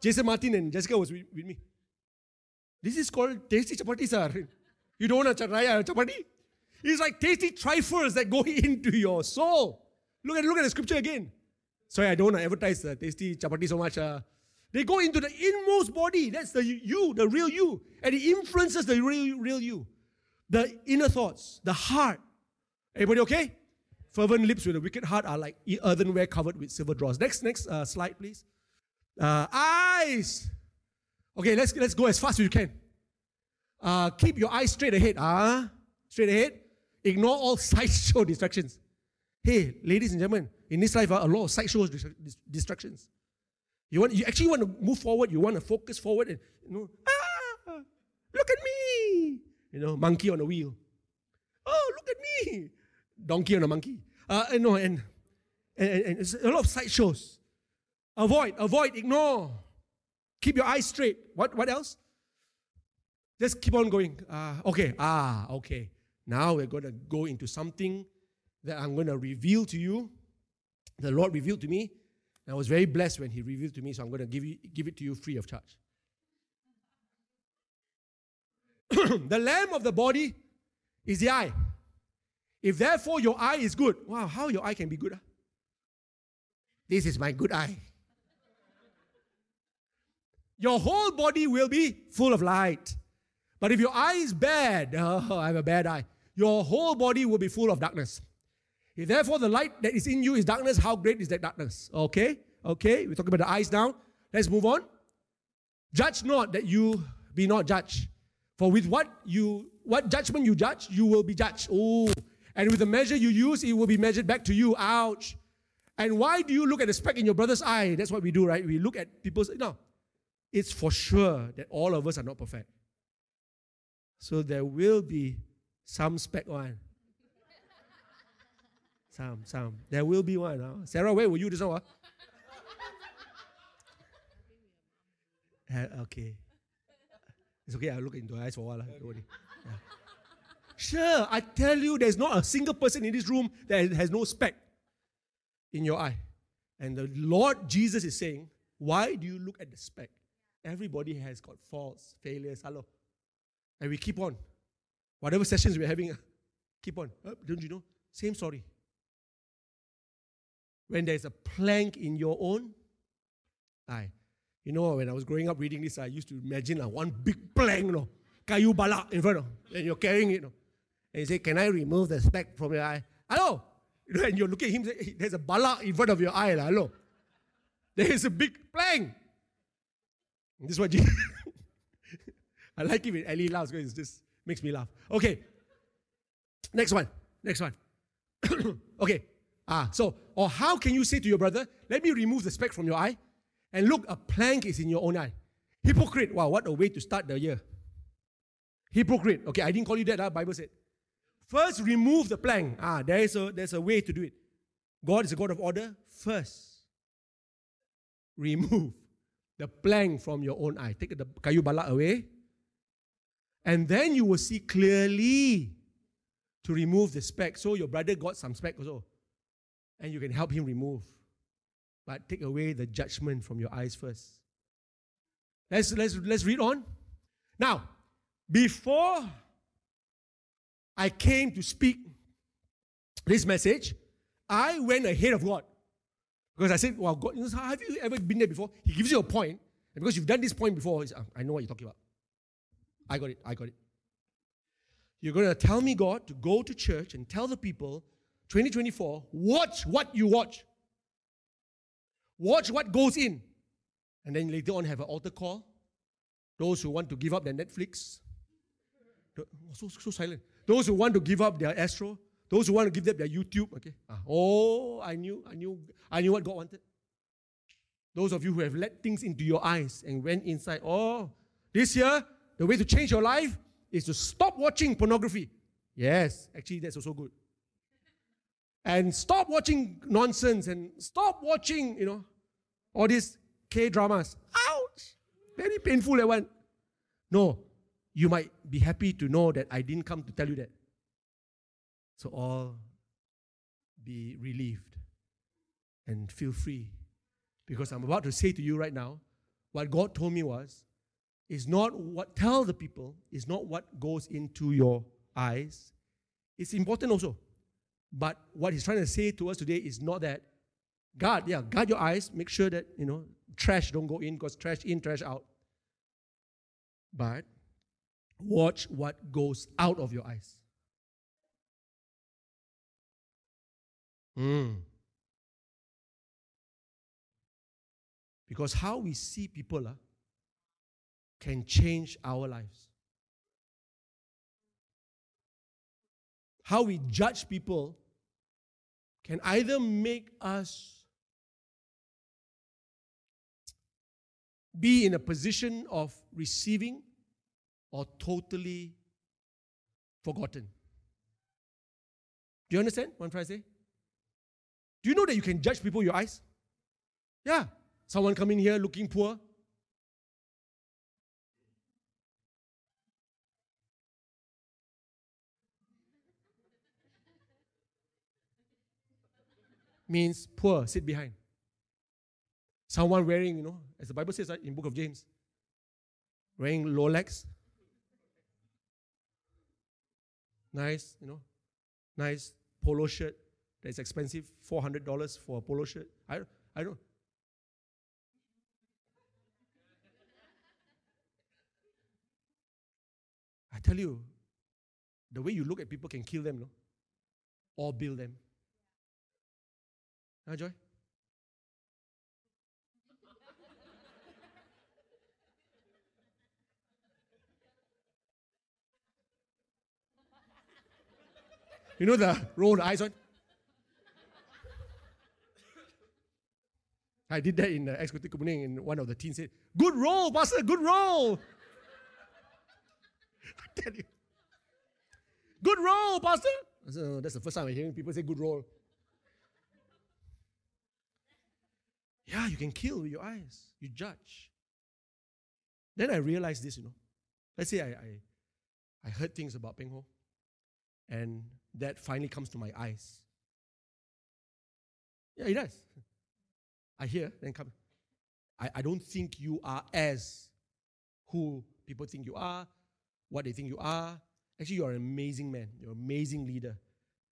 Jason Martin and Jessica was with, with, me. This is called tasty chapati, sir. You don't want a chapati? It's like tasty trifles that go into your soul. Look at look at the scripture again. Sorry, I don't advertise the tasty chapati so much. Uh, they go into the inmost body. That's the you, the real you. And it influences the real, real you. The inner thoughts, the heart. Everybody okay? Fervent lips with a wicked heart are like earthenware covered with silver dross. Next, next uh, slide, please. Uh, eyes. Okay, let's, let's go as fast as you can. Uh, keep your eyes straight ahead. Ah, straight ahead. Ignore all sideshow distractions. Hey, ladies and gentlemen, in this life, uh, a lot of sideshow distractions. You want you actually want to move forward, you want to focus forward and you know, ah, look at me. You know, monkey on a wheel. Oh, look at me. Donkey on a monkey. Uh, you know, and, and, and it's a lot of side shows. Avoid, avoid, ignore. Keep your eyes straight. What, what else? Just keep on going. Uh, okay, ah, okay. Now we're going to go into something that I'm going to reveal to you. The Lord revealed to me. And I was very blessed when He revealed to me, so I'm going to give, you, give it to you free of charge. the lamb of the body is the eye. If therefore your eye is good, wow, how your eye can be good? Huh? This is my good eye. Your whole body will be full of light. But if your eye is bad, oh, I have a bad eye, your whole body will be full of darkness. If therefore the light that is in you is darkness, how great is that darkness? Okay, okay, we're talking about the eyes now. Let's move on. Judge not that you be not judged. For with what you what judgment you judge, you will be judged. Oh, and with the measure you use, it will be measured back to you. Ouch. And why do you look at the speck in your brother's eye? That's what we do, right? We look at people's no. It's for sure that all of us are not perfect. So there will be some speck one. Some, some. There will be one. Huh? Sarah, where were you this hour? Uh, okay. It's okay, I'll look into your eyes for a while. Yeah. Sure, I tell you, there's not a single person in this room that has no speck in your eye. And the Lord Jesus is saying, Why do you look at the speck? Everybody has got faults, failures, hello. And we keep on. Whatever sessions we're having, keep on. Oh, don't you know? Same story. When there's a plank in your own eye. You know, when I was growing up reading this, I used to imagine like, one big plank, you know, kayu balak in front of, and you're carrying it. You know. And you say, Can I remove the speck from your eye? Hello? And you're looking at him, there's a balak in front of your eye. Hello? There is a big plank. This is what Jesus. I like it when Ellie laughs because it just makes me laugh. Okay. Next one. Next one. okay. Ah, so, or how can you say to your brother, let me remove the speck from your eye? And look, a plank is in your own eye. Hypocrite. Wow, what a way to start the year. Hypocrite. Okay, I didn't call you that, huh? Bible said. First, remove the plank. Ah, there is a, there's a way to do it. God is a God of order. First, remove the plank from your own eye. Take the kayu balak away. And then you will see clearly to remove the speck. So your brother got some speck also. And you can help him remove. But take away the judgment from your eyes first. Let's, let's, let's read on. Now, before I came to speak this message, I went ahead of God. Because I said, well, God, have you ever been there before? He gives you a point, and because you've done this point before, I know what you're talking about. I got it, I got it. You're going to tell me, God, to go to church and tell the people, 2024, watch what you watch. Watch what goes in. And then later on, have an altar call. Those who want to give up their Netflix. So, so silent. Those who want to give up their Astro. Those who want to give up their YouTube. Okay. Ah, oh, I knew, I knew, I knew what God wanted. Those of you who have let things into your eyes and went inside. Oh, this year, the way to change your life is to stop watching pornography. Yes, actually, that's also good and stop watching nonsense and stop watching, you know, all these K dramas. Ouch! Very painful, that one. No, you might be happy to know that I didn't come to tell you that. So all be relieved and feel free. Because I'm about to say to you right now, what God told me was, is not what tell the people, is not what goes into your eyes. It's important also. But what he's trying to say to us today is not that guard, yeah, guard your eyes, make sure that, you know, trash don't go in because trash in, trash out. But watch what goes out of your eyes. Mm. Because how we see people uh, can change our lives. How we judge people can either make us be in a position of receiving or totally forgotten. Do you understand what I'm trying to say? Do you know that you can judge people with your eyes? Yeah. Someone coming here looking poor. Means poor, sit behind. Someone wearing, you know, as the Bible says in book of James, wearing Rolex. Nice, you know, nice polo shirt that's expensive, $400 for a polo shirt. I, I don't. I tell you, the way you look at people can kill them, no? Or build them. Huh, Joy? You know the roll the eyes on? I did that in the executive Kuning and one of the teens said, Good roll, Pastor, good roll. I tell you. Good roll, Pastor. I said, oh, that's the first time I'm hearing people say good roll. Yeah, you can kill with your eyes. You judge. Then I realized this, you know. Let's say I, I, I heard things about Peng Ho, and that finally comes to my eyes. Yeah, it does. I hear, then come. I, I don't think you are as who people think you are, what they think you are. Actually, you're an amazing man. You're an amazing leader.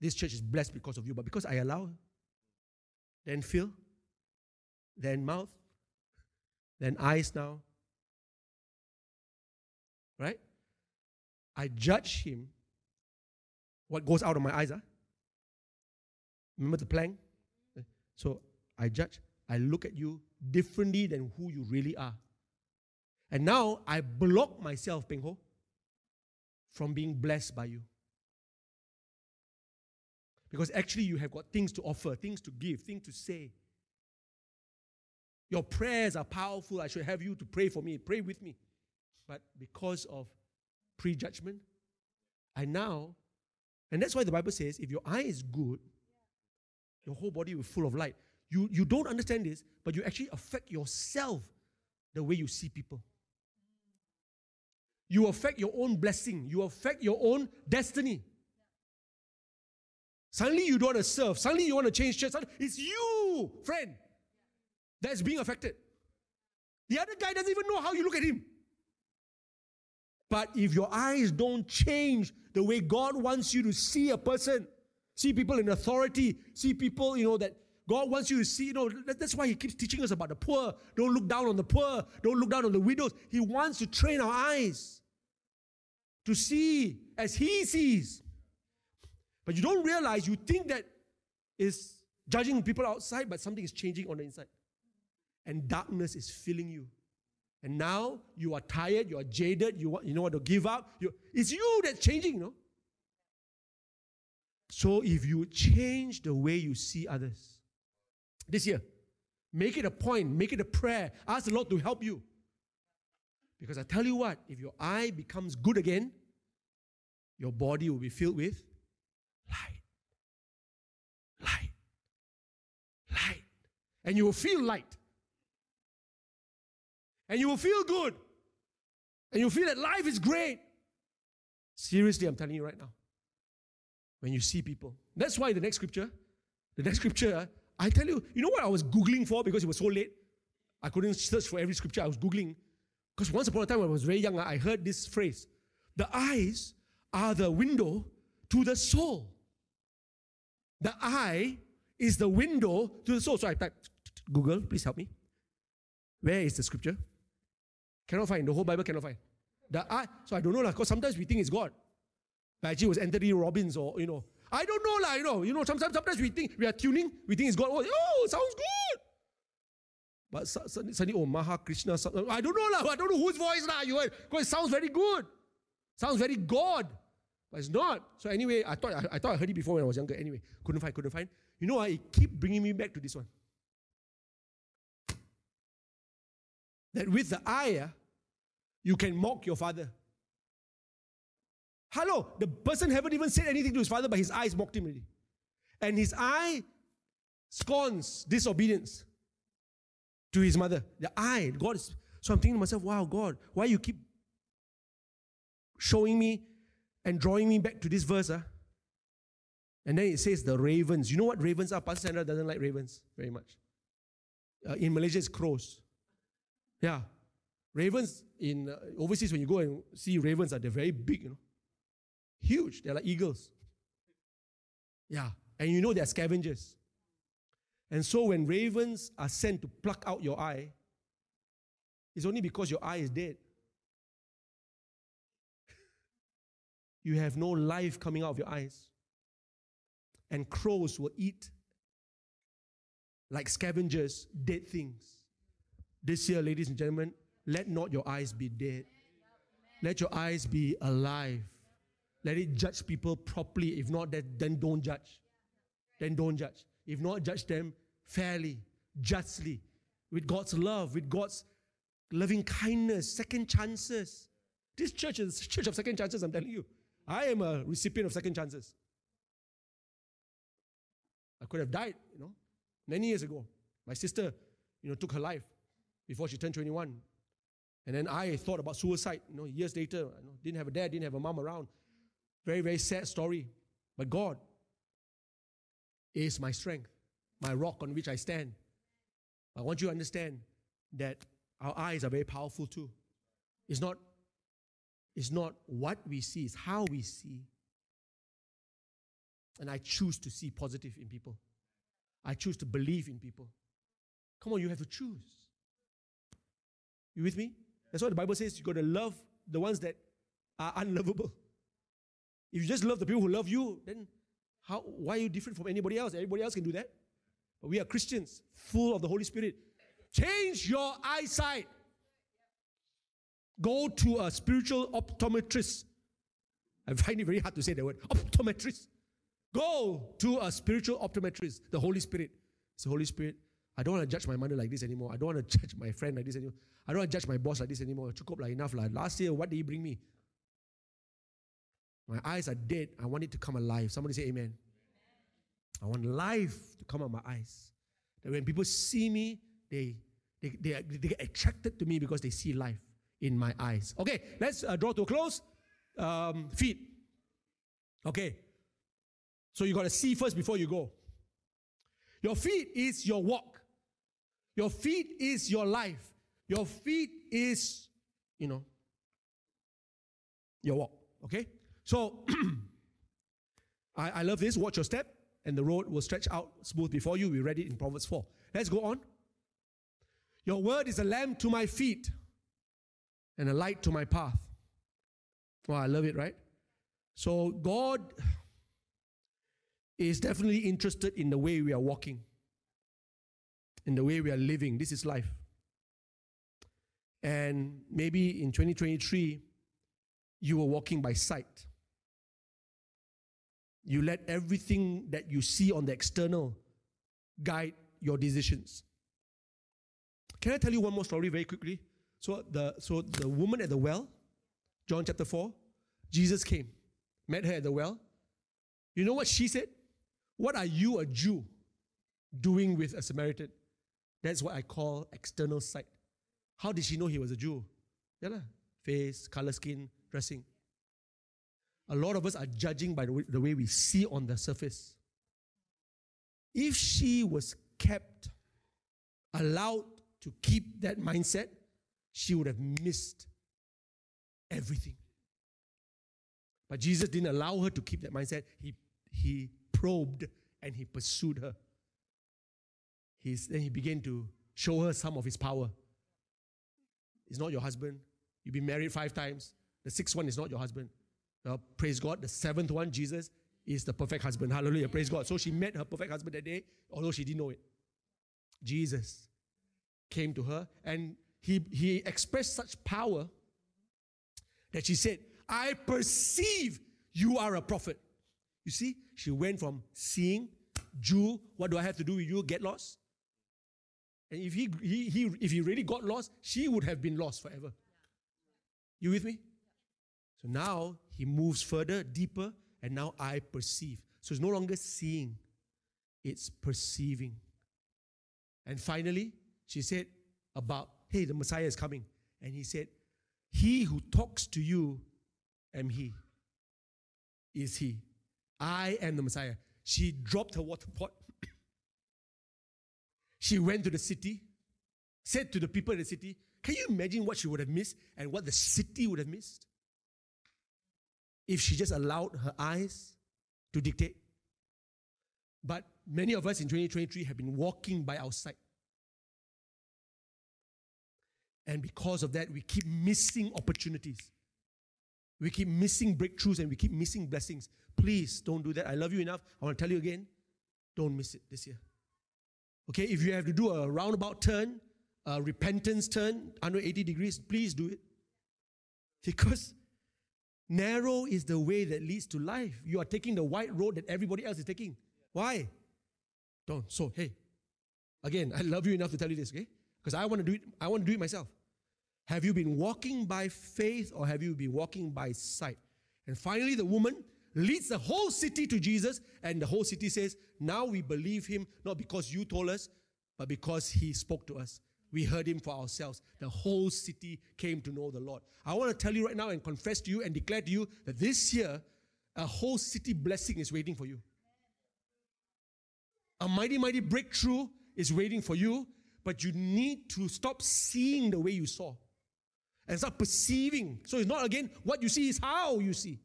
This church is blessed because of you, but because I allow, then feel, then mouth, then eyes now. Right? I judge him. What goes out of my eyes, huh? Remember the plank? So I judge. I look at you differently than who you really are. And now I block myself, Peng Ho, from being blessed by you. Because actually, you have got things to offer, things to give, things to say. Your prayers are powerful. I should have you to pray for me, pray with me. But because of prejudgment, I now, and that's why the Bible says if your eye is good, your whole body will be full of light. You, you don't understand this, but you actually affect yourself the way you see people. You affect your own blessing, you affect your own destiny. Suddenly you don't want to serve, suddenly you want to change church. It's you, friend, that's being affected. The other guy doesn't even know how you look at him. But if your eyes don't change the way God wants you to see a person, see people in authority, see people, you know, that God wants you to see, you know, that's why He keeps teaching us about the poor. Don't look down on the poor. Don't look down on the widows. He wants to train our eyes to see as He sees. But you don't realize, you think that is judging people outside, but something is changing on the inside. And darkness is filling you. And now you are tired, you are jaded, you, want, you know what to give up. You, it's you that's changing, you know. So if you change the way you see others, this year. Make it a point, make it a prayer. Ask the Lord to help you. Because I tell you what, if your eye becomes good again, your body will be filled with light. Light. Light. And you will feel light. And you will feel good. And you feel that life is great. Seriously, I'm telling you right now. When you see people. That's why the next scripture, the next scripture I tell you, you know what I was Googling for because it was so late? I couldn't search for every scripture. I was Googling. Because once upon a time when I was very young, I heard this phrase The eyes are the window to the soul. The eye is the window to the soul. So I typed, Google, please help me. Where is the scripture? Cannot find. The whole Bible cannot find. The eye. So I don't know, because sometimes we think it's God. But actually, it was Anthony Robbins or, you know, I don't know, like, you know, you know, sometimes, sometimes we think we are tuning, we think it's God. Oh, oh sounds good. But suddenly, oh, Maha Krishna, I don't know, like, I don't know whose voice lah, you because it sounds very good. Sounds very God. But it's not. So anyway, I thought I, I, thought I heard it before when I was younger. Anyway, couldn't find, couldn't find. You know, I keep bringing me back to this one. That with the eye, you can mock your father. Hello, the person haven't even said anything to his father, but his eyes mocked him already. And his eye scorns disobedience to his mother. The eye, God is. So I'm thinking to myself, wow, God, why you keep showing me and drawing me back to this verse? Huh? And then it says the ravens. You know what ravens are? Pastor Sandra doesn't like ravens very much. Uh, in Malaysia, it's crows. Yeah. Ravens in uh, overseas, when you go and see ravens, are they're very big, you know, huge. They're like eagles. Yeah. And you know they're scavengers. And so when ravens are sent to pluck out your eye, it's only because your eye is dead. You have no life coming out of your eyes. And crows will eat like scavengers dead things. This year, ladies and gentlemen, let not your eyes be dead. Let your eyes be alive. Let it judge people properly. If not, then don't judge. Then don't judge. If not, judge them fairly, justly, with God's love, with God's loving kindness, second chances. This church is a church of second chances, I'm telling you. I am a recipient of second chances. I could have died, you know, many years ago. My sister, you know, took her life before she turned 21. And then I thought about suicide, you know, years later. You know, didn't have a dad, didn't have a mom around. Very, very sad story. But God is my strength, my rock on which I stand. I want you to understand that our eyes are very powerful too. It's not, it's not what we see, it's how we see. And I choose to see positive in people. I choose to believe in people. Come on, you have to choose. You with me? That's what the Bible says. You got to love the ones that are unlovable. If you just love the people who love you, then how, why are you different from anybody else? Everybody else can do that. But we are Christians, full of the Holy Spirit. Change your eyesight. Go to a spiritual optometrist. I find it very hard to say that word. Optometrist. Go to a spiritual optometrist, the Holy Spirit. It's the Holy Spirit. I don't want to judge my mother like this anymore. I don't want to judge my friend like this anymore. I don't want to judge my boss like this anymore. Cukup like enough. Like. Last year, what did he bring me? My eyes are dead. I want it to come alive. Somebody say amen. I want life to come out my eyes. That when people see me, they, they, they, they get attracted to me because they see life in my eyes. Okay, let's uh, draw to a close. Um, feet. Okay. So you got to see first before you go. Your feet is your walk. Your feet is your life. Your feet is, you know, your walk. Okay? So I, I love this. Watch your step, and the road will stretch out smooth before you. We read it in Proverbs 4. Let's go on. Your word is a lamp to my feet and a light to my path. Oh, I love it, right? So God is definitely interested in the way we are walking, in the way we are living. This is life. And maybe in 2023, you were walking by sight. You let everything that you see on the external guide your decisions. Can I tell you one more story very quickly? So the so the woman at the well, John chapter 4, Jesus came, met her at the well. You know what she said? What are you, a Jew, doing with a Samaritan? That's what I call external sight. How did she know he was a Jew? Yeah, face, color skin, dressing. A lot of us are judging by the way, the way we see on the surface. If she was kept, allowed to keep that mindset, she would have missed everything. But Jesus didn't allow her to keep that mindset. He, he probed and he pursued her. He's, then he began to show her some of his power. He's not your husband. You've been married five times. The sixth one is not your husband. Praise God. The seventh one, Jesus, is the perfect husband. Hallelujah. Praise God. So she met her perfect husband that day, although she didn't know it. Jesus came to her and he, he expressed such power that she said, I perceive you are a prophet. You see, she went from seeing, Jew, what do I have to do with you? Get lost. And if he, he, he, if he really got lost, she would have been lost forever. You with me? So now he moves further, deeper, and now I perceive. So it's no longer seeing, it's perceiving. And finally, she said about, hey, the Messiah is coming. And he said, He who talks to you am he. Is he. I am the Messiah. She dropped her water pot. She went to the city, said to the people in the city, Can you imagine what she would have missed and what the city would have missed? If she just allowed her eyes to dictate. But many of us in 2023 have been walking by our sight. And because of that, we keep missing opportunities. We keep missing breakthroughs and we keep missing blessings. Please don't do that. I love you enough. I want to tell you again don't miss it this year. Okay, if you have to do a roundabout turn, a repentance turn, 180 degrees, please do it. Because narrow is the way that leads to life. You are taking the white road that everybody else is taking. Why? Don't. So, hey, again, I love you enough to tell you this, okay? Because I want to do it, I want to do it myself. Have you been walking by faith or have you been walking by sight? And finally, the woman leads the whole city to Jesus, and the whole city says, Now we believe him, not because you told us, but because he spoke to us. We heard him for ourselves. The whole city came to know the Lord. I want to tell you right now and confess to you and declare to you that this year, a whole city blessing is waiting for you. A mighty, mighty breakthrough is waiting for you, but you need to stop seeing the way you saw and start perceiving. So it's not again what you see, is how you see.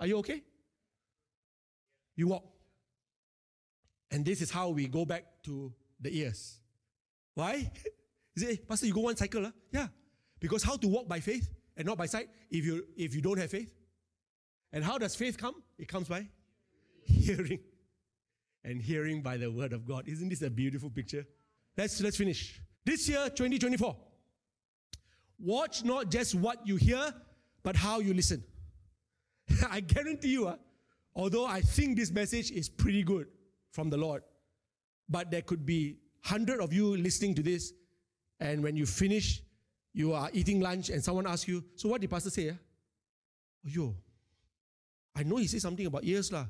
Are you okay? You walk. And this is how we go back to the ears. Why? Is it, Pastor, you go one cycle? Huh? Yeah. Because how to walk by faith and not by sight if you if you don't have faith? And how does faith come? It comes by hearing. And hearing by the word of God. Isn't this a beautiful picture? Let's let's finish. This year, 2024. Watch not just what you hear, but how you listen. I guarantee you, uh, although I think this message is pretty good from the Lord, but there could be hundred of you listening to this, and when you finish, you are eating lunch, and someone asks you, "So what did Pastor say?" Uh? Oh, yo, I know he said something about ears, lah.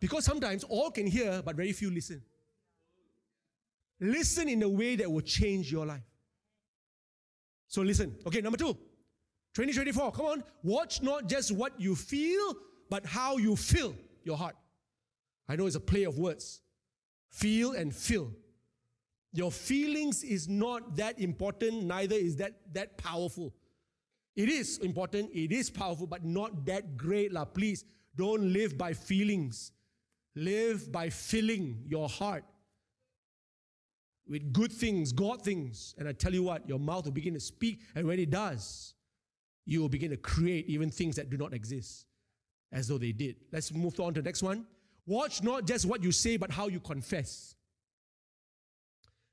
Because sometimes all can hear, but very few listen. Listen in a way that will change your life. So listen. Okay, number two. 2024, come on. Watch not just what you feel, but how you feel your heart. I know it's a play of words. Feel and feel. Your feelings is not that important, neither is that that powerful. It is important, it is powerful, but not that great. La. Please don't live by feelings. Live by filling your heart with good things, God things. And I tell you what, your mouth will begin to speak. And when it does, you will begin to create even things that do not exist as though they did. Let's move on to the next one. Watch not just what you say, but how you confess.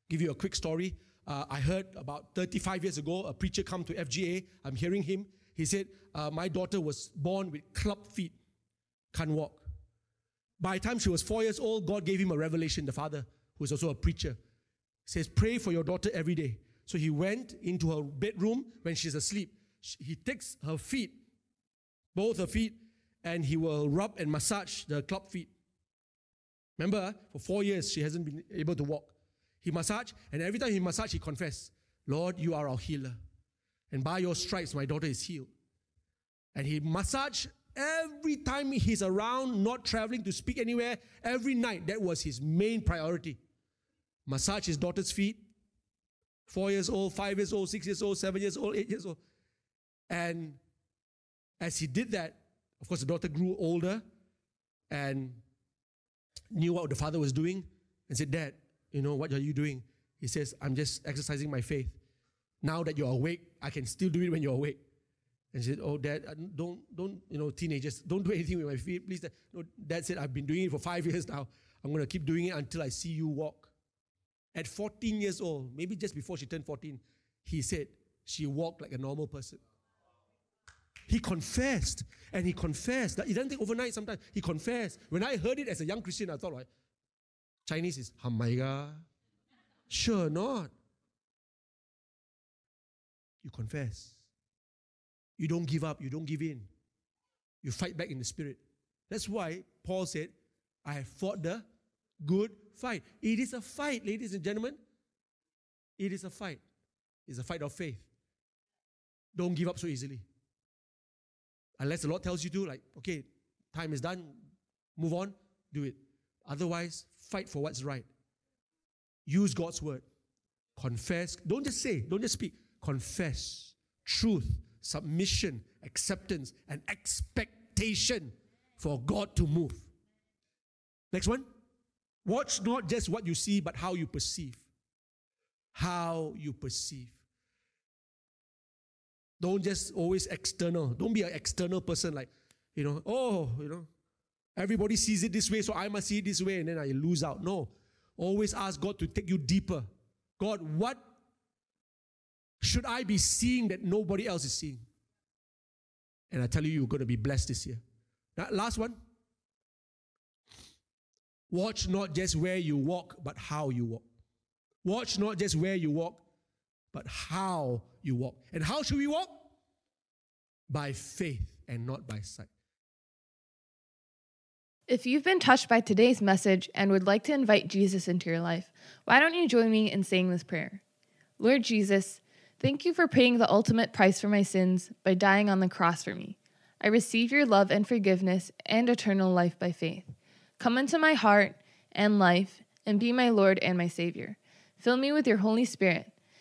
Give you a quick story. Uh, I heard about 35 years ago, a preacher come to FGA. I'm hearing him. He said, uh, My daughter was born with club feet, can't walk. By the time she was four years old, God gave him a revelation, the father, who is also a preacher says, Pray for your daughter every day. So he went into her bedroom when she's asleep. He takes her feet, both her feet, and he will rub and massage the club feet. Remember, ah, for four years she hasn't been able to walk. He massaged, and every time he massaged, he confessed, Lord, you are our healer. And by your stripes, my daughter is healed. And he massaged every time he's around, not traveling to speak anywhere, every night. That was his main priority massage his daughter's feet. Four years old, five years old, six years old, seven years old, eight years old. And as he did that, of course, the daughter grew older and knew what the father was doing and said, Dad, you know, what are you doing? He says, I'm just exercising my faith. Now that you're awake, I can still do it when you're awake. And she said, Oh, Dad, uh, don't, don't, you know, teenagers, don't do anything with my feet, please. No, Dad said, I've been doing it for five years now. I'm going to keep doing it until I see you walk. At 14 years old, maybe just before she turned 14, he said she walked like a normal person. He confessed, and he confessed. That it doesn't take overnight sometimes. He confessed. When I heard it as a young Christian, I thought, like, Chinese is Hamaiga. Sure not. You confess. You don't give up. You don't give in. You fight back in the spirit. That's why Paul said, I have fought the good fight. It is a fight, ladies and gentlemen. It is a fight. It's a fight of faith. Don't give up so easily. Unless the Lord tells you to, like, okay, time is done, move on, do it. Otherwise, fight for what's right. Use God's word. Confess. Don't just say, don't just speak. Confess truth, submission, acceptance, and expectation for God to move. Next one. Watch not just what you see, but how you perceive. How you perceive. Don't just always external. Don't be an external person like, you know, oh, you know, everybody sees it this way, so I must see it this way, and then I lose out. No. Always ask God to take you deeper. God, what should I be seeing that nobody else is seeing? And I tell you, you're going to be blessed this year. Now, last one. Watch not just where you walk, but how you walk. Watch not just where you walk, but how you walk. And how should we walk? By faith and not by sight. If you've been touched by today's message and would like to invite Jesus into your life, why don't you join me in saying this prayer? Lord Jesus, thank you for paying the ultimate price for my sins by dying on the cross for me. I receive your love and forgiveness and eternal life by faith. Come into my heart and life and be my Lord and my Savior. Fill me with your Holy Spirit.